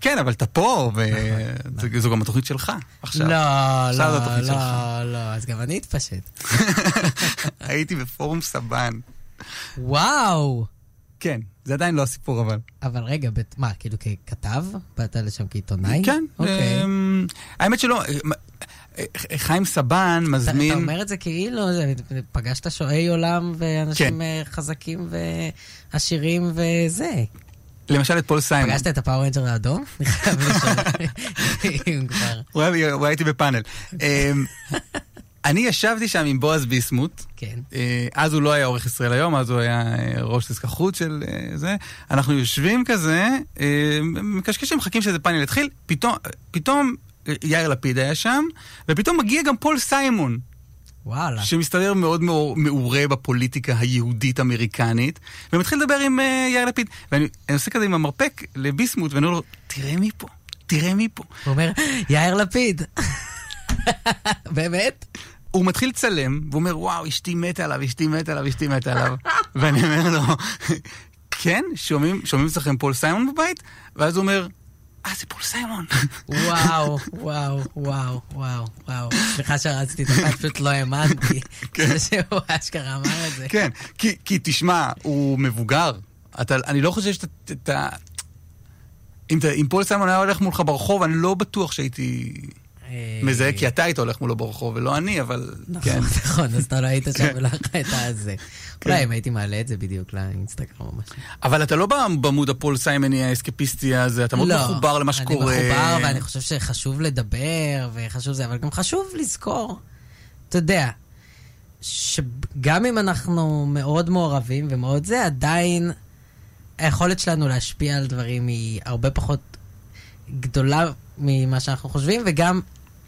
כן, אבל אתה פה, וזו גם התוכנית שלך עכשיו. לא, לא. לא, לא, אז גם אני אתפשט. הייתי בפורום סבן. וואו! כן, זה עדיין לא הסיפור אבל. אבל רגע, מה, כאילו ככתב? באת לשם כעיתונאי? כן. אוקיי. אמ, האמת שלא, אה, חיים סבן מזמין... אתה אומר את זה כאילו, זה- פגשת שועי עולם ואנשים כן. אה, חזקים ועשירים וזה. למשל את פול סיימון. פגשת את הפאוור האדום? הוא היה איתי בפאנל. אמ, אני ישבתי שם עם בועז ביסמוט. כן. אה, אז הוא לא היה עורך ישראל היום, אז הוא היה אה, ראש דסק החוץ של אה, זה. אנחנו יושבים כזה, מקשקשים, מחכים שאיזה פאנל יתחיל, פתאום, פתאום יאיר לפיד היה שם, ופתאום מגיע גם פול סיימון. וואלה. שמסתבר מאוד מעורה בפוליטיקה היהודית-אמריקנית, ומתחיל לדבר עם uh, יאיר לפיד. ואני אני עושה כזה עם המרפק לביסמוט, ואני אומר לו, תראה מי פה, תראה מי פה. הוא אומר, יאיר לפיד. באמת? הוא מתחיל לצלם, והוא אומר, וואו, אשתי מתה עליו, אשתי מתה עליו, אשתי מתה עליו. ואני אומר לו, כן, שומעים שומעים אצלכם פול סיימון בבית? ואז הוא אומר, אה, זה פול סיימון. וואו, וואו, וואו, וואו, וואו. סליחה שרצתי את זה, פשוט לא האמנתי. כן. שהוא אשכרה אמר את זה. כן, כי, תשמע, הוא מבוגר. אני לא חושב שאתה... אתה, אם, פול סיימון היה הולך מולך ברחוב, אני לא בטוח שהייתי מזהה, כי אתה היית הולך מולו ברחוב ולא אני, אבל... כן. נכון, נכון, אז אתה לא היית שם כן. ולא לך את הזה. אולי אם הייתי מעלה את זה בדיוק לאינסטגרם או משהו. אבל אתה לא בעמוד הפול סיימני האסקפיסטי הזה, אתה מאוד מחובר למה שקורה. לא, אני מחובר ואני חושב שחשוב לדבר וחשוב זה, אבל גם חשוב לזכור, אתה יודע, שגם אם אנחנו מאוד מעורבים ומאוד זה, עדיין היכולת שלנו להשפיע על דברים היא הרבה פחות גדולה ממה שאנחנו חושבים, וגם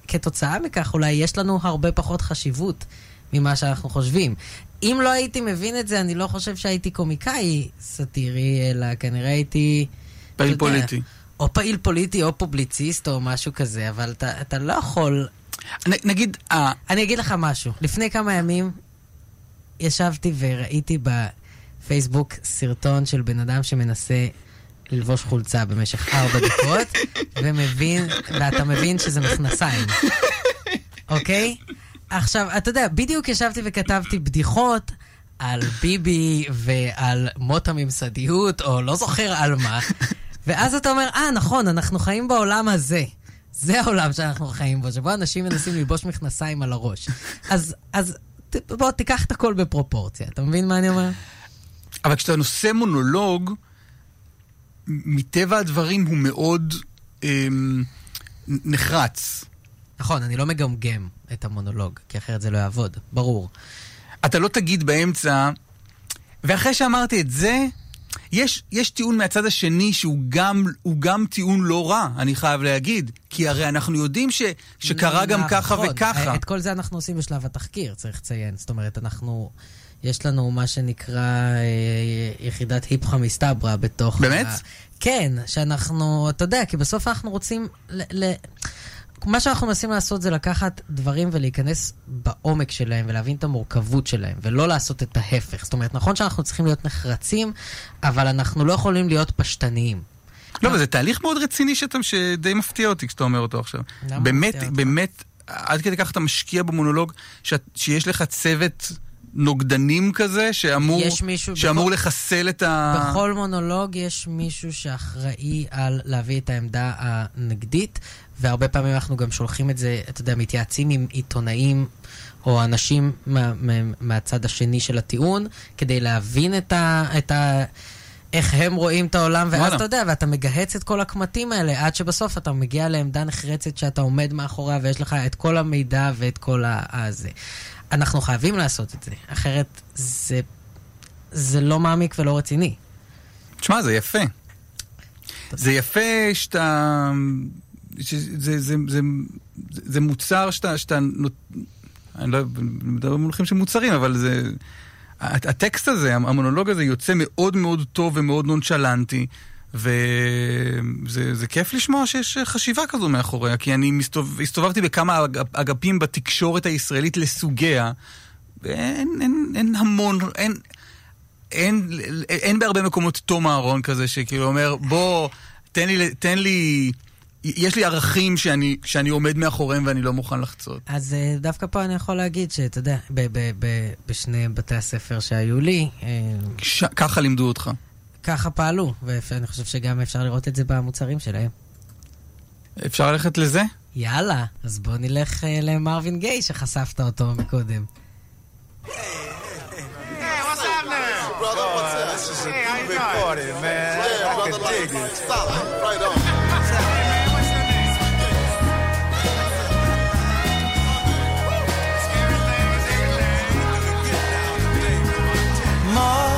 כתוצאה מכך אולי יש לנו הרבה פחות חשיבות ממה שאנחנו חושבים. אם לא הייתי מבין את זה, אני לא חושב שהייתי קומיקאי סאטירי, אלא כנראה הייתי... פעיל יודע, פוליטי. או פעיל פוליטי או פובליציסט או משהו כזה, אבל אתה, אתה לא יכול... נ, נגיד, אני אגיד לך משהו. לפני כמה ימים ישבתי וראיתי בפייסבוק סרטון של בן אדם שמנסה ללבוש חולצה במשך ארבע דקות, ומבין, ואתה מבין שזה מכנסיים, אוקיי? עכשיו, אתה יודע, בדיוק ישבתי וכתבתי בדיחות על ביבי ועל מות הממסדיות, או לא זוכר על מה, ואז אתה אומר, אה, נכון, אנחנו חיים בעולם הזה. זה העולם שאנחנו חיים בו, שבו אנשים מנסים ללבוש מכנסיים על הראש. אז, אז ת- בוא, תיקח את הכל בפרופורציה. אתה מבין מה אני אומר? אבל כשאתה נושא מונולוג, מטבע הדברים הוא מאוד אמ, נחרץ. נכון, אני לא מגמגם את המונולוג, כי אחרת זה לא יעבוד, ברור. אתה לא תגיד באמצע, ואחרי שאמרתי את זה, יש, יש טיעון מהצד השני שהוא גם, גם טיעון לא רע, אני חייב להגיד. כי הרי אנחנו יודעים ש, שקרה גם ככה נכון. וככה. את כל זה אנחנו עושים בשלב התחקיר, צריך לציין. זאת אומרת, אנחנו... יש לנו מה שנקרא אה, יחידת היפכא מסתברא בתוך... באמת? ה... כן, שאנחנו, אתה יודע, כי בסוף אנחנו רוצים ל... ל... מה שאנחנו מנסים לעשות זה לקחת דברים ולהיכנס בעומק שלהם ולהבין את המורכבות שלהם, ולא לעשות את ההפך. זאת אומרת, נכון שאנחנו צריכים להיות נחרצים, אבל אנחנו לא יכולים להיות פשטניים. לא, אבל זה תהליך מאוד רציני שאתה, שדי מפתיע אותי כשאתה אומר אותו עכשיו. באמת? באמת, עד כדי כך אתה משקיע במונולוג, שיש לך צוות נוגדנים כזה, שאמור, שאמור בכל- לחסל את ה... בכל מונולוג יש מישהו שאחראי על להביא את העמדה הנגדית, והרבה פעמים אנחנו גם שולחים את זה, אתה יודע, מתייעצים עם עיתונאים או אנשים מה, מה, מהצד השני של הטיעון, כדי להבין את ה... את ה איך הם רואים את העולם, ואז. אתה יודע, ואתה מגהץ את כל הקמטים האלה, עד שבסוף אתה מגיע לעמדה נחרצת שאתה עומד מאחוריה, ויש לך את כל המידע ואת כל הזה. אנחנו חייבים לעשות את זה, אחרת זה, זה לא מעמיק ולא רציני. תשמע, זה יפה. זה יפה שאתה... שזה, זה, זה, זה, זה מוצר שאתה... שאתה. אני לא מדבר במונחים של מוצרים, אבל זה... הט- הטקסט הזה, המונולוג הזה, יוצא מאוד מאוד טוב ומאוד נונשלנטי, וזה זה כיף לשמוע שיש חשיבה כזו מאחוריה, כי אני מסתובב, הסתובבתי בכמה אג- אגפים בתקשורת הישראלית לסוגיה, ואין אין, אין המון, אין, אין, אין בהרבה מקומות תום אהרון כזה שכאילו אומר, בוא, תן לי, תן לי, יש לי ערכים שאני, שאני עומד מאחוריהם ואני לא מוכן לחצות. אז אה, דווקא פה אני יכול להגיד שאתה יודע, ב- ב- ב- בשני בתי הספר שהיו לי, אה, ש... ככה לימדו אותך. ככה פעלו, ואני חושב שגם אפשר לראות את זה במוצרים שלהם. אפשר ללכת לזה? יאללה, אז בוא נלך אה, למרווין גיי שחשפת אותו מקודם. Brother,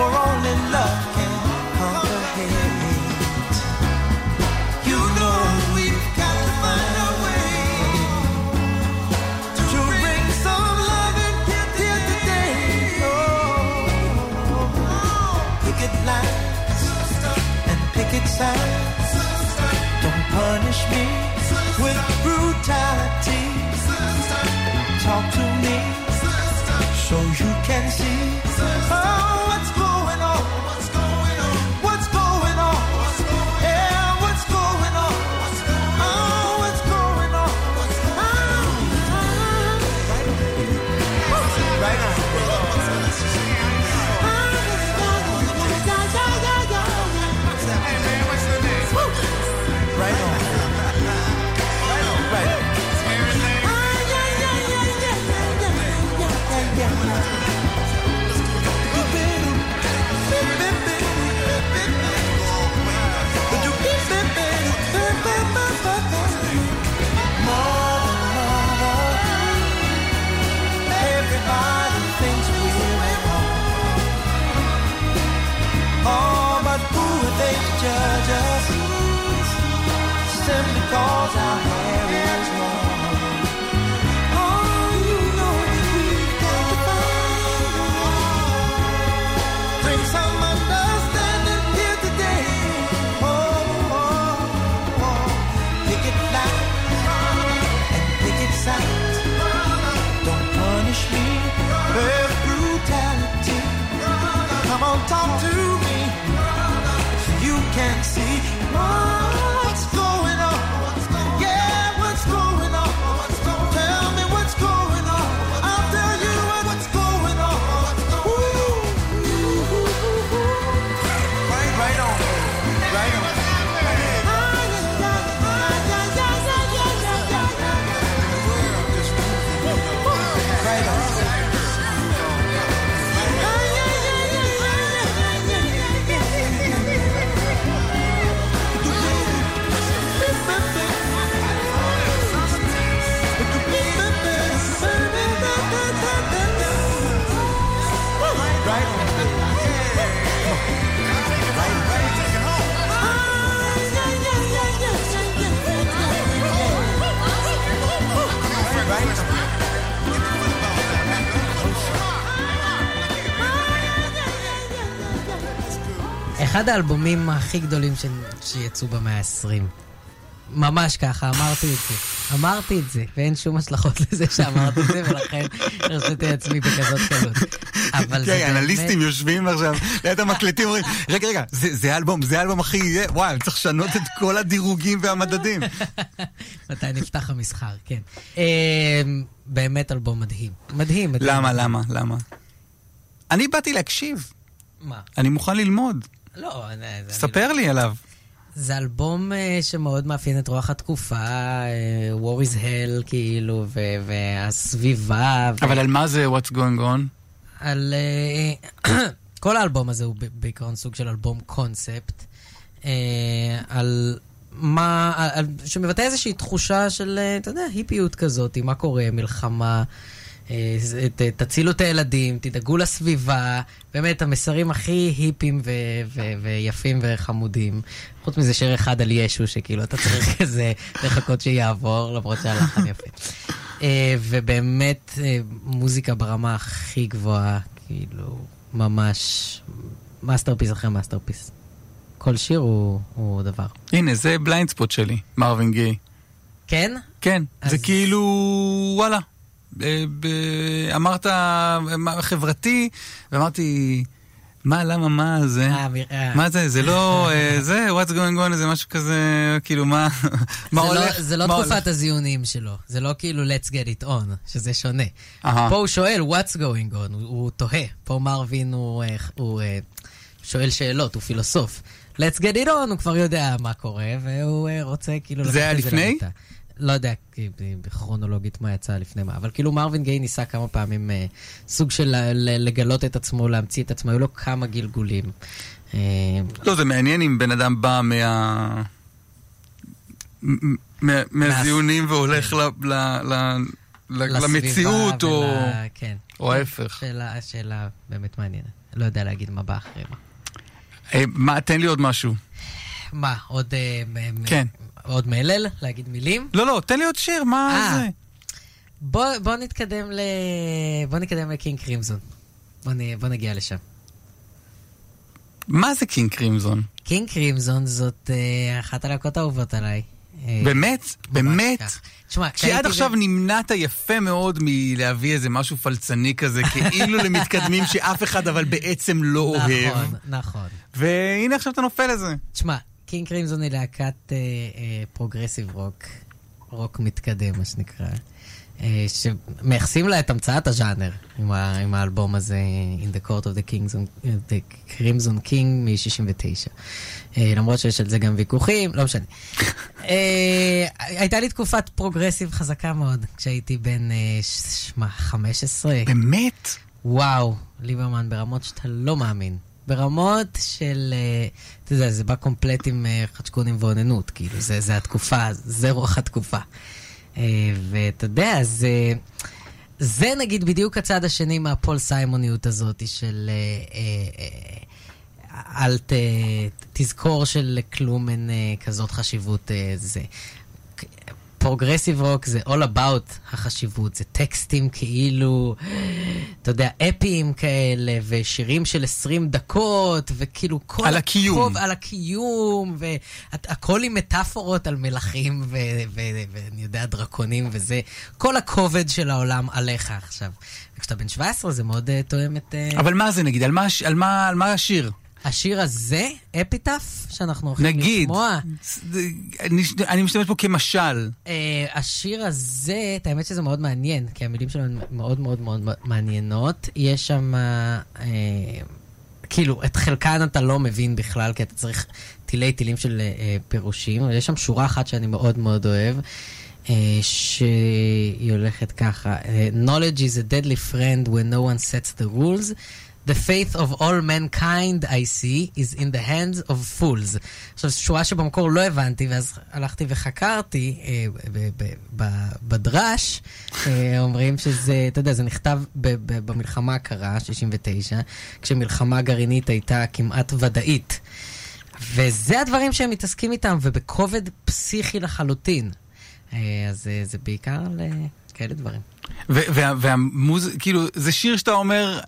for only love can conquer hate. You know we've got to find a way to bring some love and here today. Oh, picket lines and picket signs. Don't punish me with brutality. Talk to me so you can see oh, אחד האלבומים הכי גדולים ש... שיצאו במאה ה-20. ממש ככה, אמרתי את זה. אמרתי את זה, ואין שום השלכות לזה שאמרתי את זה, ולכן הרשיתי לעצמי בכזאת קלות. אבל זה באמת... אנליסטים יושבים עכשיו ליד המקלטים אומרים, רגע, רגע, זה זה האלבום, זה האלבום הכי... וואי, אני צריך לשנות את כל הדירוגים והמדדים. מתי נפתח המסחר, כן. אה, באמת אלבום מדהים. מדהים, מדהים. למה, למה, למה? אני באתי להקשיב, מה? אני מוכן ללמוד. לא, אני- אני- ספר לי עליו. זה אלבום אה, שמאוד מאפיין את רוח התקופה, אה, War is Hell, כאילו, ו- והסביבה. ו- אבל על מה זה What's Going On? על... אה, כל האלבום הזה הוא בעיקרון סוג של אלבום קונספט. על מה... על- שמבטא איזושהי תחושה של, אתה יודע, היפיות כזאת, מה קורה, מלחמה. ת- תצילו את הילדים, תדאגו לסביבה, באמת, המסרים הכי היפים ו- ו- ויפים וחמודים. חוץ מזה שיר אחד על ישו, שכאילו אתה צריך כזה לחכות שיעבור, למרות שהלחן יפה. אה, ובאמת, אה, מוזיקה ברמה הכי גבוהה, כאילו, ממש masterpiece אחרי masterpiece. כל שיר הוא, הוא דבר. הנה, זה blind spot שלי, מרווין גיי. כן? כן, אז- זה כאילו, וואלה. אמרת מה, חברתי, ואמרתי, מה, למה, מה זה? אה, אה. מה זה? זה לא, אה, זה, what's going on, זה משהו כזה, כאילו, מה, זה הולך? לא, זה לא תקופת? הזיונים שלו, זה לא כאילו let's get it on, שזה שונה. פה הוא שואל what's going on, הוא, תוהה. פה מרווין הוא, שואל שאלות, הוא פילוסוף. let's get it on, הוא כבר יודע מה קורה, והוא רוצה כאילו... זה היה לפני? לא יודע כרונולוגית מה יצא לפני מה, אבל כאילו מרווין גיי ניסה כמה פעמים אה, סוג של לגלות את עצמו, להמציא את עצמו, היו לו כמה גלגולים. אה, לא, זה מעניין אם בן אדם בא מה... מ- מ- מהזיונים והולך ל- ל- ל- ל- למציאות, או ול- כן. או ההפך. שאלה, שאלה באמת מעניינת. לא יודע להגיד מה בא אחרי מה. אה, מה, תן לי עוד משהו. מה, עוד... אה, כן. עוד מלל? להגיד מילים? לא, לא, תן לי עוד שיר, מה אה. זה? בוא, בוא נתקדם ל... בוא נתקדם לקינג קרימזון. בוא, נ... בוא נגיע לשם. מה זה קינג קרימזון? קינג קרימזון זאת אה, אחת הלהקות האהובות עליי. אה, באמת? באמת? תשמע, כי עד עכשיו נמנעת יפה מאוד מלהביא איזה משהו פלצני כזה, כאילו למתקדמים שאף אחד אבל בעצם לא אוהב. נכון, נכון. והנה עכשיו אתה נופל לזה. תשמע, קינג קרימזון היא להקת אה, אה, progressive rock, רוק מתקדם, מה שנקרא, אה, שמייחסים לה את המצאת הז'אנר עם, ה, עם האלבום הזה, In the Court of the, Kings, the Crimson King מ-69. אה, למרות שיש על זה גם ויכוחים, לא משנה. אה, הייתה לי תקופת progressive חזקה מאוד, כשהייתי בן, אה, ש- מה, 15? באמת? וואו, ליברמן ברמות שאתה לא מאמין. ברמות של, אה, אתה יודע, זה בא קומפלט עם אה, חצ'קונים ואוננות, כאילו, זה, זה התקופה, זה רוח התקופה. אה, ואתה יודע, זה, זה נגיד בדיוק הצד השני מהפול סיימוניות הזאת של אל ת, תזכור שלכלום אין כזאת חשיבות זה. progressive rock זה all about החשיבות, זה טקסטים כאילו, אתה יודע, אפיים כאלה, ושירים של 20 דקות, וכאילו כל... על הקיום. הכוב- על הקיום, והכל עם מטאפורות על מלכים, ואני יודע, דרקונים וזה. כל הכובד של העולם עליך עכשיו. וכשאתה בן 17 זה מאוד uh, תואם את... Uh, אבל מה זה נגיד? על מה, על מה, על מה השיר? השיר הזה, אפיטף, שאנחנו הולכים נגיד. לשמוע, אני, אני משתמש פה כמשל. Uh, השיר הזה, את האמת שזה מאוד מעניין, כי המילים שלו הן מאוד מאוד מאוד מעניינות. יש שם, uh, כאילו, את חלקן אתה לא מבין בכלל, כי אתה צריך תילי תילים של uh, פירושים, אבל יש שם שורה אחת שאני מאוד מאוד אוהב. Uh, שהיא הולכת ככה, knowledge is a deadly friend when no one sets the rules. The faith of all mankind I see is in the hands of fools. עכשיו, שורה שבמקור לא הבנתי, ואז הלכתי וחקרתי אה, ב- ב- ב- בדרש, אה, אומרים שזה, אתה יודע, זה נכתב ב- ב- במלחמה הקרה, 69, כשמלחמה גרעינית הייתה כמעט ודאית. וזה הדברים שהם מתעסקים איתם, ובכובד פסיכי לחלוטין. אה, אז אה, זה בעיקר על אה, כאלה דברים. והמוז... כאילו, זה שיר שאתה אומר,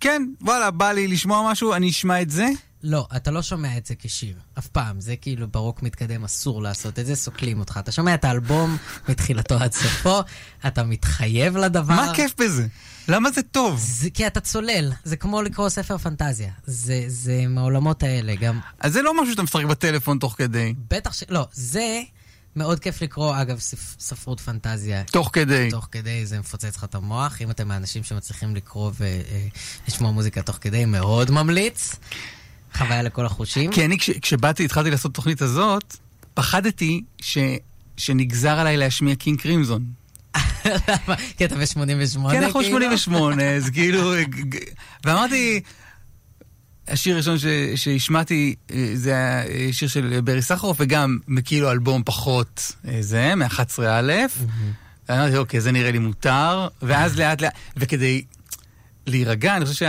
כן, וואלה, בא לי לשמוע משהו, אני אשמע את זה? לא, אתה לא שומע את זה כשיר, אף פעם. זה כאילו ברוק מתקדם, אסור לעשות את זה, סוקלים אותך. אתה שומע את האלבום מתחילתו עד סופו, אתה מתחייב לדבר. מה הכיף בזה? למה זה טוב? זה כי אתה צולל, זה כמו לקרוא ספר פנטזיה. זה, זה מהעולמות האלה, גם... אז זה לא משהו שאתה משחק בטלפון תוך כדי. בטח ש... לא, זה מאוד כיף לקרוא, אגב, ספ... ספרות פנטזיה. תוך כדי. תוך כדי זה מפוצץ לך את המוח. אם אתם מהאנשים שמצליחים לקרוא ולשמוע מוזיקה תוך כדי, מאוד ממליץ. חוויה לכל החושים. כי אני, כש, כשבאתי, התחלתי לעשות תוכנית הזאת, פחדתי ש, שנגזר עליי להשמיע קינג קרימזון. למה? כי אתה ב-88? כי אנחנו כאילו? 88, אז כאילו... ואמרתי, השיר הראשון ש- שהשמעתי אה, זה היה שיר של ברי סחרוף, וגם כאילו אלבום פחות אה, זה, מ-11א. ואמרתי, אוקיי, זה נראה לי מותר, ואז לאט לאט, וכדי להירגע, אני חושב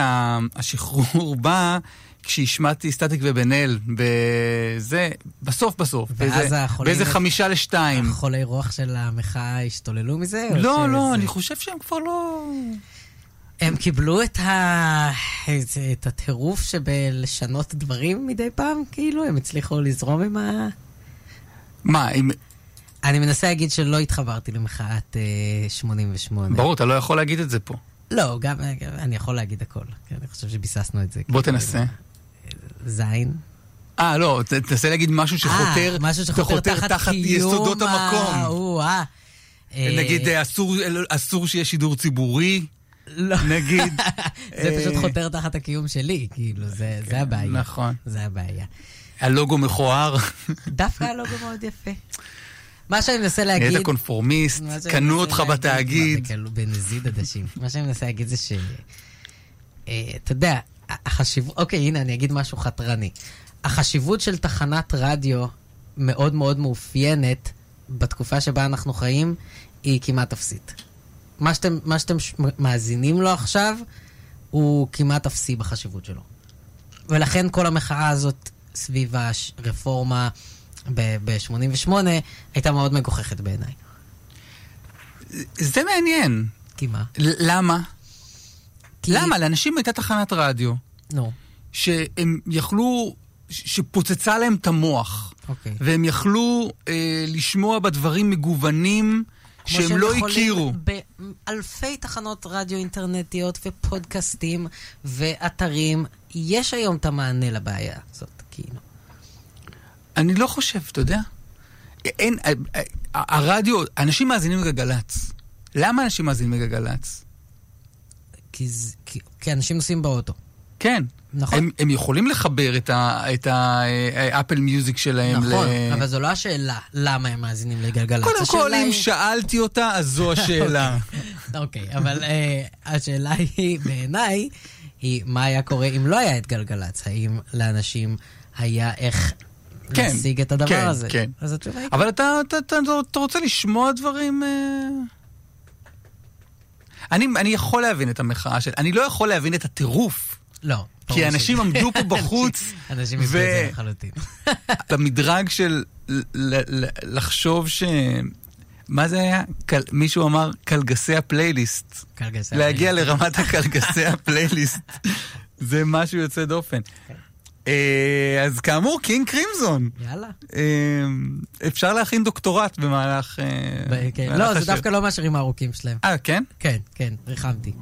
שהשחרור בא כשהשמעתי סטטיק ובן אל, בזה, בסוף בסוף, ואז באיזה- החולים- באיזה חמישה לשתיים. החולי רוח של המחאה השתוללו מזה? לא, לא, שזה- אני חושב שהם כבר לא... הם קיבלו את, ה... את- את הטירוף שבלשנות דברים מדי פעם, כאילו? הם הצליחו לזרום עם ה... מה, אם... אני מנסה להגיד שלא התחברתי למחאת אה, 88. ברור, אתה לא יכול להגיד את זה פה. לא, גם גם אני יכול להגיד הכל. כי אני חושב שביססנו את זה. בוא כאילו, תנסה. זין. אה, לא, ת- תנסה להגיד משהו שחותר אה, משהו שחותר תחת קיום יסודות המקום. אה. אה, נגיד, אה, אסור- אסור שיהיה שידור ציבורי, לא. נגיד. זה פשוט אה, חותר תחת הקיום שלי, כאילו, זה זה הבעיה. נכון. זה הבעיה. הלוגו מכוער, דווקא הלוגו מאוד יפה. מה שאני מנסה להגיד... נהיית קונפורמיסט, קנו אותך בתאגיד. בנזיד עדשים. מה שאני מנסה להגיד זה ש... אה, אתה יודע, החשיבות... אוקיי, הנה, אני אגיד משהו חתרני. החשיבות של תחנת רדיו מאוד מאוד מאופיינת בתקופה שבה אנחנו חיים, היא כמעט אפסית. מה שאתם, מה שאתם ש- מאזינים לו עכשיו, הוא כמעט אפסי בחשיבות שלו. ולכן כל המחאה הזאת סביב הרפורמה ב-88 הייתה מאוד מגוחכת בעיניי. זה מעניין. כי מה? למה? כי... למה? לאנשים הייתה תחנת רדיו, נו, שהם יכלו, שפוצצה להם את המוח, אוקיי. והם יכלו אה, לשמוע בה דברים מגוונים שהם לא יכולים הכירו. באלפי תחנות רדיו אינטרנטיות ופודקאסטים ואתרים, יש היום את המענה לבעיה הזאת, כאילו. אני לא חושב, אתה יודע? אין, ה- ה- הרדיו, אנשים מאזינים לגלגלצ. למה אנשים מאזינים לגלגלצ? כי, כי, כי אנשים נוסעים באוטו. כן. נכון. הם, הם יכולים לחבר את האפל מיוזיק שלהם נכון, ל... אבל זו לא השאלה למה הם מאזינים לגלגלצ. קודם כל, אם היא- שאלתי אותה, אז זו השאלה. אוקיי, אבל uh, השאלה היא, בעיניי, היא מה היה קורה אם לא היה את גלגלצ? האם לאנשים היה איך כן, להשיג את הדבר כן, הזה? כן. אז התשובה היא... אבל אתה, אתה, אתה, אתה רוצה לשמוע דברים... אה? אני, אני יכול להבין את המחאה של... אני לא יכול להבין את הטירוף. לא. כי אנשים עמדו פה בחוץ, אנשים זה לחלוטין. במדרג של לחשוב ש... מה זה היה? קל... מישהו אמר קלגסי הפלייליסט. קלגסי להגיע הפלייליסט. לרמת הקלגסי הפלייליסט. זה משהו יוצא דופן. אה, אז כאמור, קינג קרימזון. יאללה. אה, אפשר להכין דוקטורט במהלך... אה, כן. לא, זה. דווקא לא מהשירים הארוכים שלהם. אה, כן? כן, כן, ריחמתי.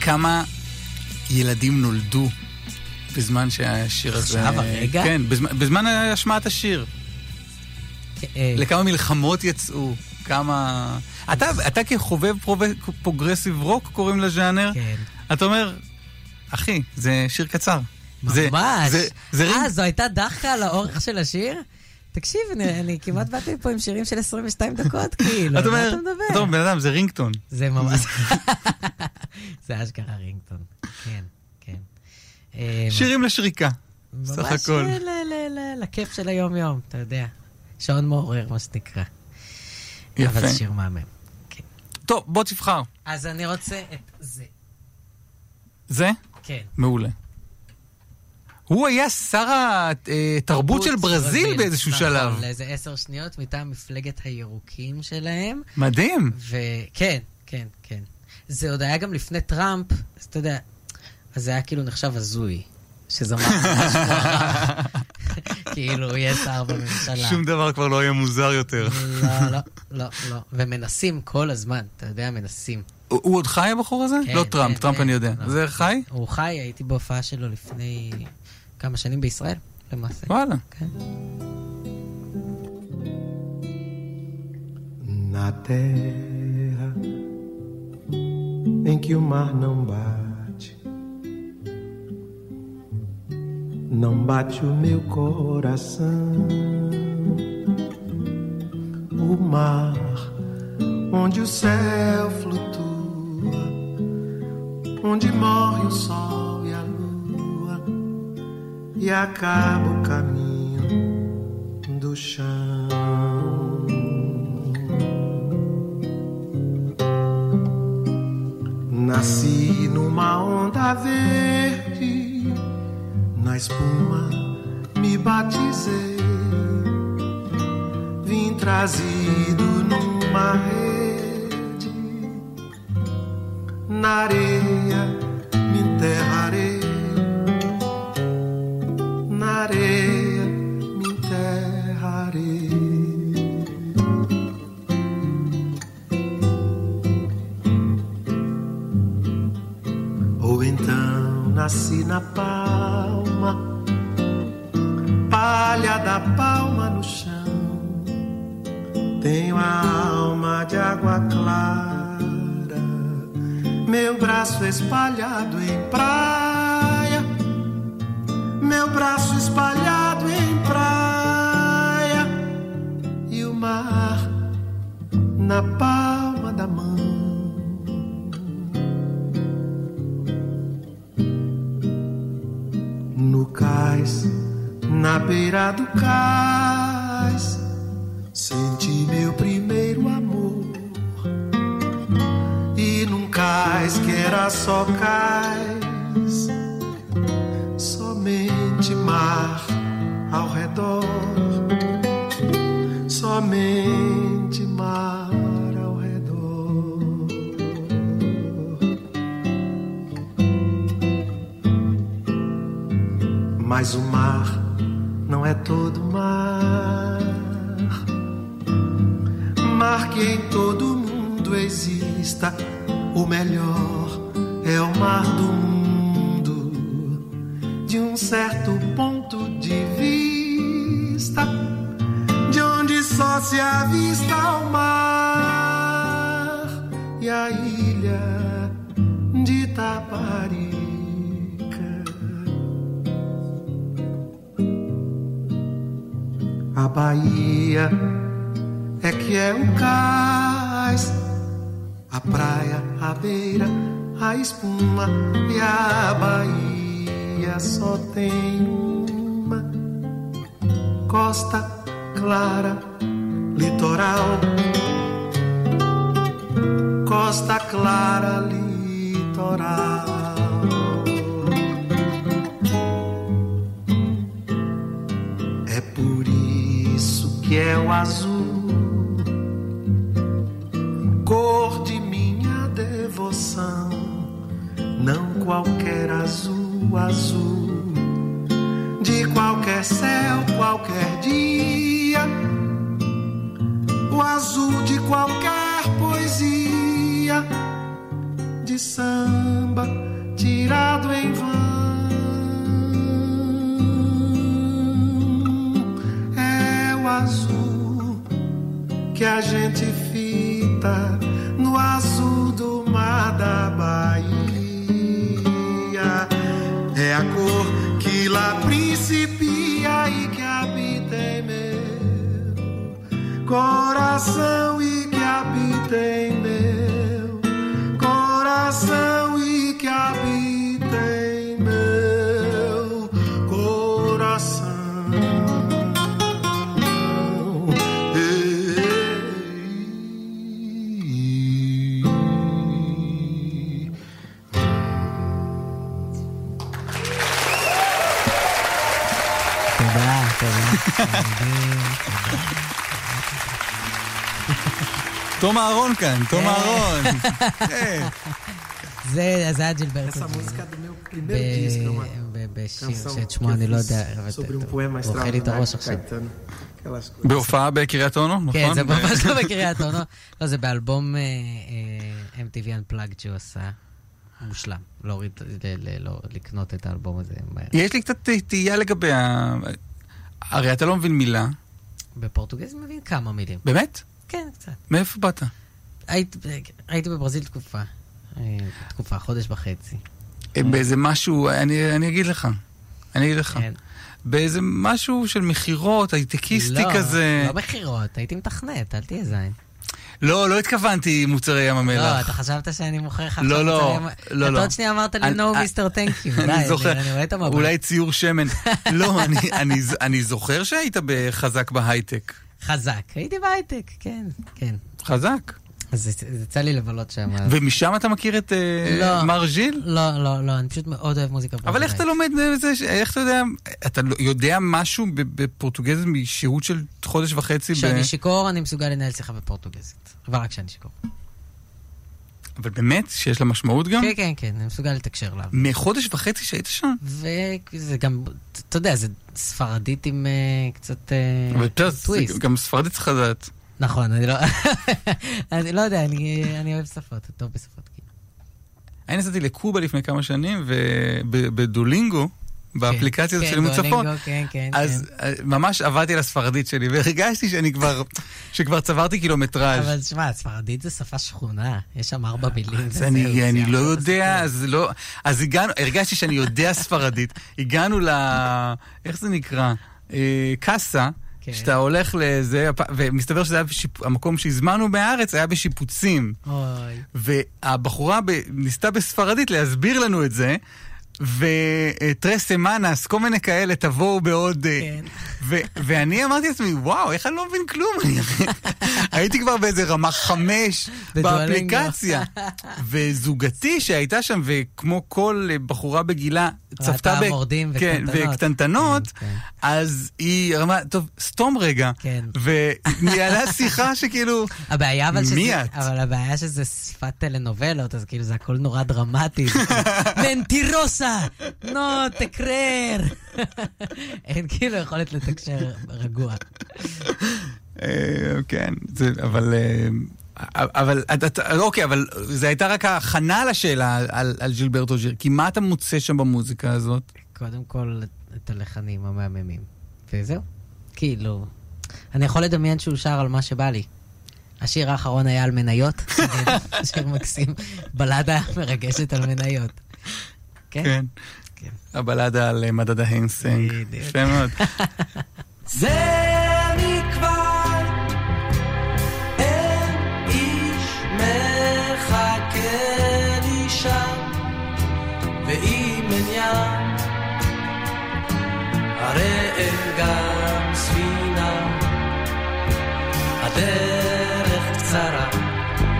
כמה ילדים נולדו בזמן שהשיר הזה... עכשיו, הרגע? כן, בזמן, בזמן השמעת השיר. אה, לכמה מלחמות יצאו, כמה... אתה, אתה כחובב progressive rock, קוראים לז'אנר, כן. אתה אומר, אחי, זה שיר קצר. ממש. זה, זה ring... אה, זו הייתה דחקה על האורך של השיר? תקשיב, אני, אני כמעט באתי פה עם שירים של 22 דקות, כאילו, אתה מה אתה אתה מדבר? אומר, בן אדם, זה רינגטון. זה ממש... זה אשכרה רינגטון, כן, כן. אה, שירים לשריקה, סך ממש הכל. ל- ל- לכיף של היום-יום, אתה יודע. שעון מעורר, מה שנקרא. יפה. אבל שיר מהמם. טוב, בוא תבחר. אז אני רוצה את זה. זה? כן. מעולה. הוא היה שר התרבות של ברזיל באיזשהו נכון, שלב. לאיזה עשר שניות מטעם מפלגת הירוקים שלהם. מדהים. וכן, כן, כן. זה עוד היה גם לפני טראמפ, אז אתה יודע, אז זה היה כאילו נחשב הזוי. שזמר זה משהו מוערך. כאילו, יהיה שר בממשלה. שום דבר כבר לא יהיה מוזר יותר. לא, לא, לא, לא. ומנסים כל הזמן, אתה יודע, מנסים. הוא עוד חי הבחור הזה? כן, לא טראמפ, כן, טראמפ כן. אני יודע. לא. זה חי? הוא חי, הייתי בהופעה שלו לפני כמה שנים בישראל, למעשה. וואלה. כן. Na terra em que o mar não bate, não bate o meu coração. O mar onde o céu flutua, onde morre o sol e a lua, e acaba o caminho do chão. Nasci numa onda verde, na espuma me batizei. Vim trazido numa rede, na areia me enterrarei. Na areia na palma, palha da palma no chão. Tenho a alma de água clara, meu braço espalhado em praia, meu braço do. תום אהרון כאן, תום אהרון. כן. זה זה היה ג'ילברטו. בשיר שאת שמו אני לא יודע. הוא אוכל לי את extraordinário הראש de עכשיו. בהופעה בקריית אונו, נכון? כן, זה ממש לא בקריית אונו. לא, זה באלבום אה, אה, MTV Unplugged שהוא עשה. מושלם. להוריד, ל- ל- לא- לקנות את האלבום הזה. יש לי קצת תהייה לגבי ה... הרי אתה לא מבין מילה. בפורטוגז מבין כמה מילים. באמת? כן, קצת. מאיפה באת? היית- הייתי בברזיל תקופה. אה, תקופה, חודש וחצי. באיזה משהו, אני אני אגיד לך. אני אגיד לך. כן. באיזה משהו של מכירות, הייטקיסטי לא, כזה. לא מכירות, הייתי מתכנת, אל תהיה זין. לא, לא התכוונתי מוצרי ים לא, המלח. אתה חשבת שאני מוכר לך לא, עכשיו לא, מוצרים- לא, אתה לא. עוד שנייה אמרת לי no מיסטר תנק יו. די, אני זוכר, אני רואה את המבט. אולי ציור שמן. לא, אני זוכר שהיית חזק בהייטק. חזק, הייתי בהייטק, כן, כן. חזק. אז יצא לי לבלות שם. ומשם אתה מכיר את אה, לא. מר ז'יל? לא, לא, לא, אני פשוט מאוד אוהב מוזיקה אבל איך אתה לומד בזה, ש- איך אתה יודע, אתה לא- יודע משהו בפורטוגזית משהות של חודש וחצי? ב- כשאני שיכור, אני מסוגל לנהל שיחה בפורטוגזית. אבל רק כשאני שיכור. אבל באמת, שיש לה משמעות גם? כן, כן, כן, אני מסוגל לתקשר לה. מחודש וחצי שהיית שם? וזה גם, אתה יודע, זה ספרדית עם אה, קצת אה, אבל טוויסט. גם ספרדית צריך לדעת. נכון, אני לא... אני לא יודע, אני אני אוהב שפות, טוב בשפות. כאילו. אני נסעתי לקובה לפני כמה שנים, ובדולינגו, באפליקציה הזאת כן, של לימוד דואלינגו, צפון, כן, כן, אז אה, ממש עבדתי על הספרדית שלי, והרגשתי שאני כבר, שכבר צברתי קילומטראז'. אבל תשמע, ספרדית זה שפה שכונה, יש שם ארבע מילים. אז אני, לא יודע. אז לא... אז הגענו, הרגשתי שאני יודע ספרדית. הגענו ל... איך זה נקרא? אה, קאסה. כן. שאתה הולך לזה, ומסתבר שזה היה בשיפ... המקום שהזמנו מהארץ היה בשיפוצים. אוי. והבחורה ב... ניסתה בספרדית להסביר לנו את זה, וטרס אמאנס, כל מיני כאלה, תבואו בעוד... אה, כן. ו... ואני אמרתי לעצמי, וואו, איך אני לא מבין כלום? הייתי כבר באיזה רמה חמש. באפליקציה. וזוגתי שהייתה שם, וכמו כל אה, בחורה בגילה, צפתה ראתה מורדים כן, וקטנטנות. וקטנטנות, כן, כן. אז היא אמרה, טוב, סתום רגע. כן. וניהלה שיחה שכאילו... הבעיה אבל שזה... מי את? אבל הבעיה שזה שפת טלנובלות, אז כאילו זה הכל נורא דרמטי. זה מנטירוסה! נו, תקרר! אין כאילו יכולת לתקשר רגוע. אה, כן, זה, אבל... אה, אבל, אוקיי, אבל זו הייתה רק ההכנה לשאלה על, על ז'ילברטו ז'יר, כי מה אתה מוצא שם במוזיקה הזאת? קודם כל, את הלחנים המהממים. וזהו. כאילו, אני יכול לדמיין שהוא שר על מה שבא לי. השיר האחרון היה על מניות, שיר מקסים, בלדה מרגשת על מניות. כן? כן. כן. הבלדה על אה, מדד ההנסנג. יפה מאוד. זה מכבר אין איש מחכה לי שם ואם עניין הרי אין גם ספינה הדרך קצרה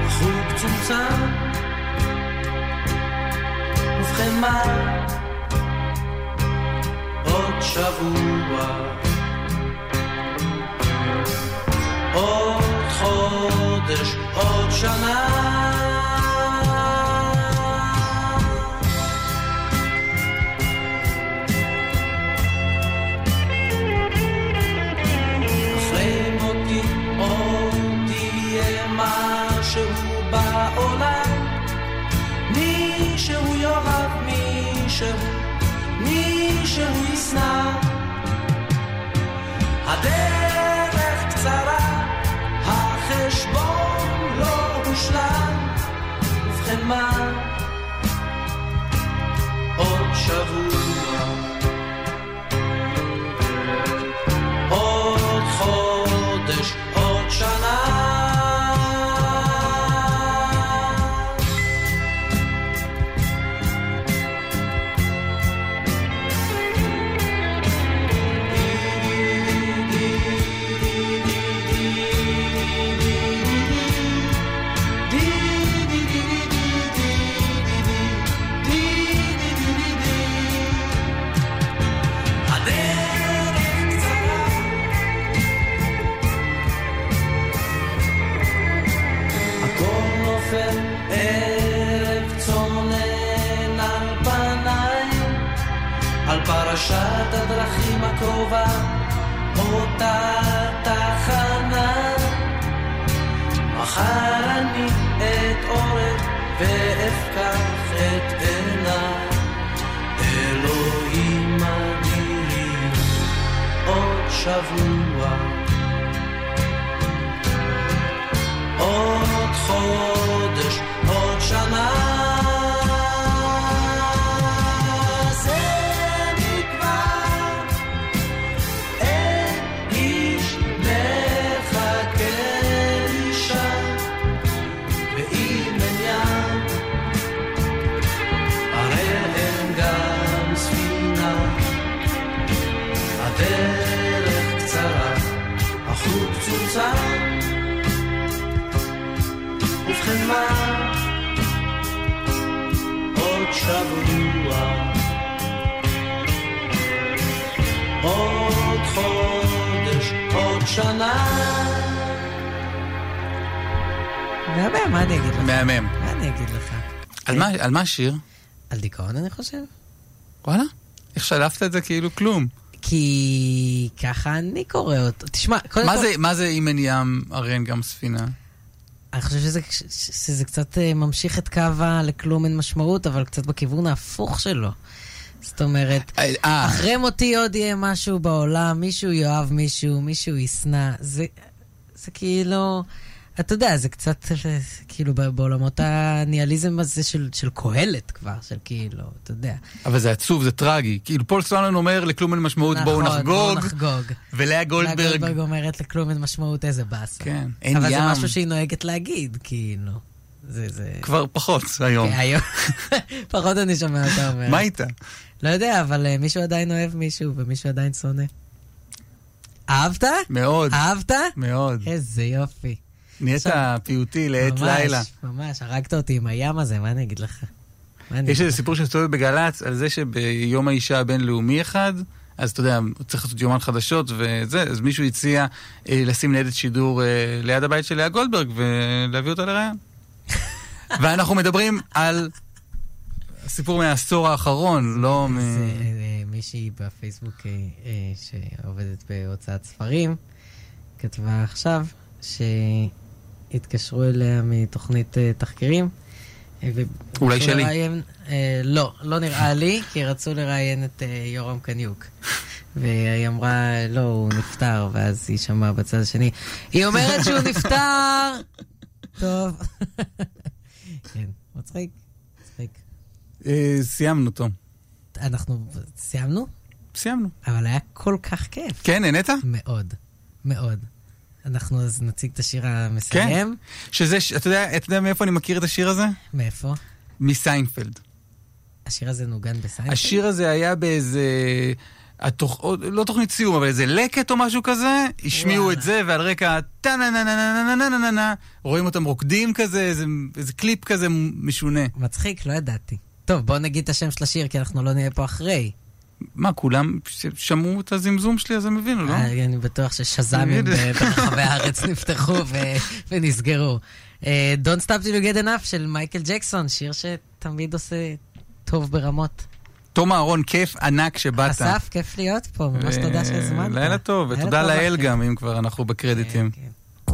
החוג צומצם מה עוד שבוע עוד חודש, עוד שנה. ישנה, הדרך קצרה, החשבון לא הושלם, ובכן מה? עוד שבוע פרשת הדרכים הקרובה אותה תחנה. מחר אני אתעורר ואפקח את מהמם, מה אני אגיד לך? מהמם. מה אני אגיד לך? על מה- על מה השיר? על דיכאון אני חושב. וואלה? איך שלפת את זה כאילו כלום? כי ככה אני קורא אותו. תשמע, קודם כל... זה- מה זה אם אין ים, הרי אין גם ספינה? אני חושב שזה, שזה קצת אה, ממשיך את קו ה- לכלום אין משמעות, אבל קצת בכיוון ההפוך שלו. זאת אומרת, אה, אחרי מותי עוד יהיה משהו בעולם, מישהו יאהב מישהו, מישהו ישנא. זה, זה כאילו, אתה יודע, זה קצת אה, כאילו בעולמות הניהליזם הזה של, של קהלת כבר, של כאילו, אתה יודע. אבל זה עצוב, זה טרגי. כאילו פול סטרנון אומר לכלום אין משמעות, בואו נכון, בואו נחגוג. נחגוג. ולאה לאה גולדברג, גולדברג אומרת לכלום אין משמעות, איזה באסה. כן, אין אבל ים. זה משהו שהיא נוהגת להגיד, כאילו. זה, זה... כבר פחות היום. כן, היום. פחות אני שומע אותה אומרת. מה איתה? לא יודע, אבל אה, מישהו עדיין אוהב מישהו ומישהו עדיין שונא. אהבת? מאוד, אהבת? מאוד. איזה יופי. נהיית פיוטי לעת ממש, לילה. ממש, הרגת אותי עם הים הזה, מה אני אגיד לך? יש איזה סיפור שמסתובב בגל"צ על זה שביום האישה הבינלאומי אחד, אז אתה יודע, צריך לעשות יומן חדשות וזה, אז מישהו הציע אה, לשים ניידת שידור אה, ליד הבית של לאה גולדברג ולהביא אותה לראיון. ואנחנו מדברים על סיפור מהעשור האחרון, לא מ... זה מישהי בפייסבוק אה, אה, שעובדת בהוצאת ספרים, כתבה עכשיו שהתקשרו אליה מתוכנית אה, תחקירים. אה, אולי שלי. לראיין- אה, לא, לא נראה לי, כי רצו לראיין את אה, יורם קניוק. והיא אמרה, לא, הוא נפטר, ואז היא שמעה בצד השני, היא אומרת שהוא נפטר! טוב. כן, מצחיק, מצחיק. אה, סיימנו, תום. אנחנו סיימנו? סיימנו. אבל היה כל כך כיף. כן, נהנית? מאוד, מאוד. אנחנו אז נציג את השיר המסיים. שזה, ש- אתה יודע, אתה יודע מאיפה אני מכיר את השיר הזה? מאיפה? מסיינפלד. השיר הזה נוגן בסיינפלד? השיר הזה היה באיזה... התוכ... לא תוכנית סיום, אבל איזה לקט או משהו כזה, השמיעו. את זה, ועל רקע טה נה נה נה נה נה נה נה נה רואים אותם רוקדים כזה, איזה, איזה קליפ כזה משונה. מצחיק, לא ידעתי. טוב, בוא נגיד את השם של השיר, כי אנחנו לא נהיה פה אחרי. מה, כולם שמעו את הזמזום שלי אז הם הבינו, לא? אה, אני בטוח ששז"מים ברחבי הארץ נפתחו ונסגרו. אה, Don't Stop Till You Get Enough של מייקל ג'קסון, שיר שתמיד עושה טוב ברמות. תום אהרון, כיף ענק שבאת. אסף, כיף להיות פה, ממש ו- תודה שהזמנת. לילה טוב, ותודה לאל. גם, אם כבר אנחנו בקרדיטים. כן, כן.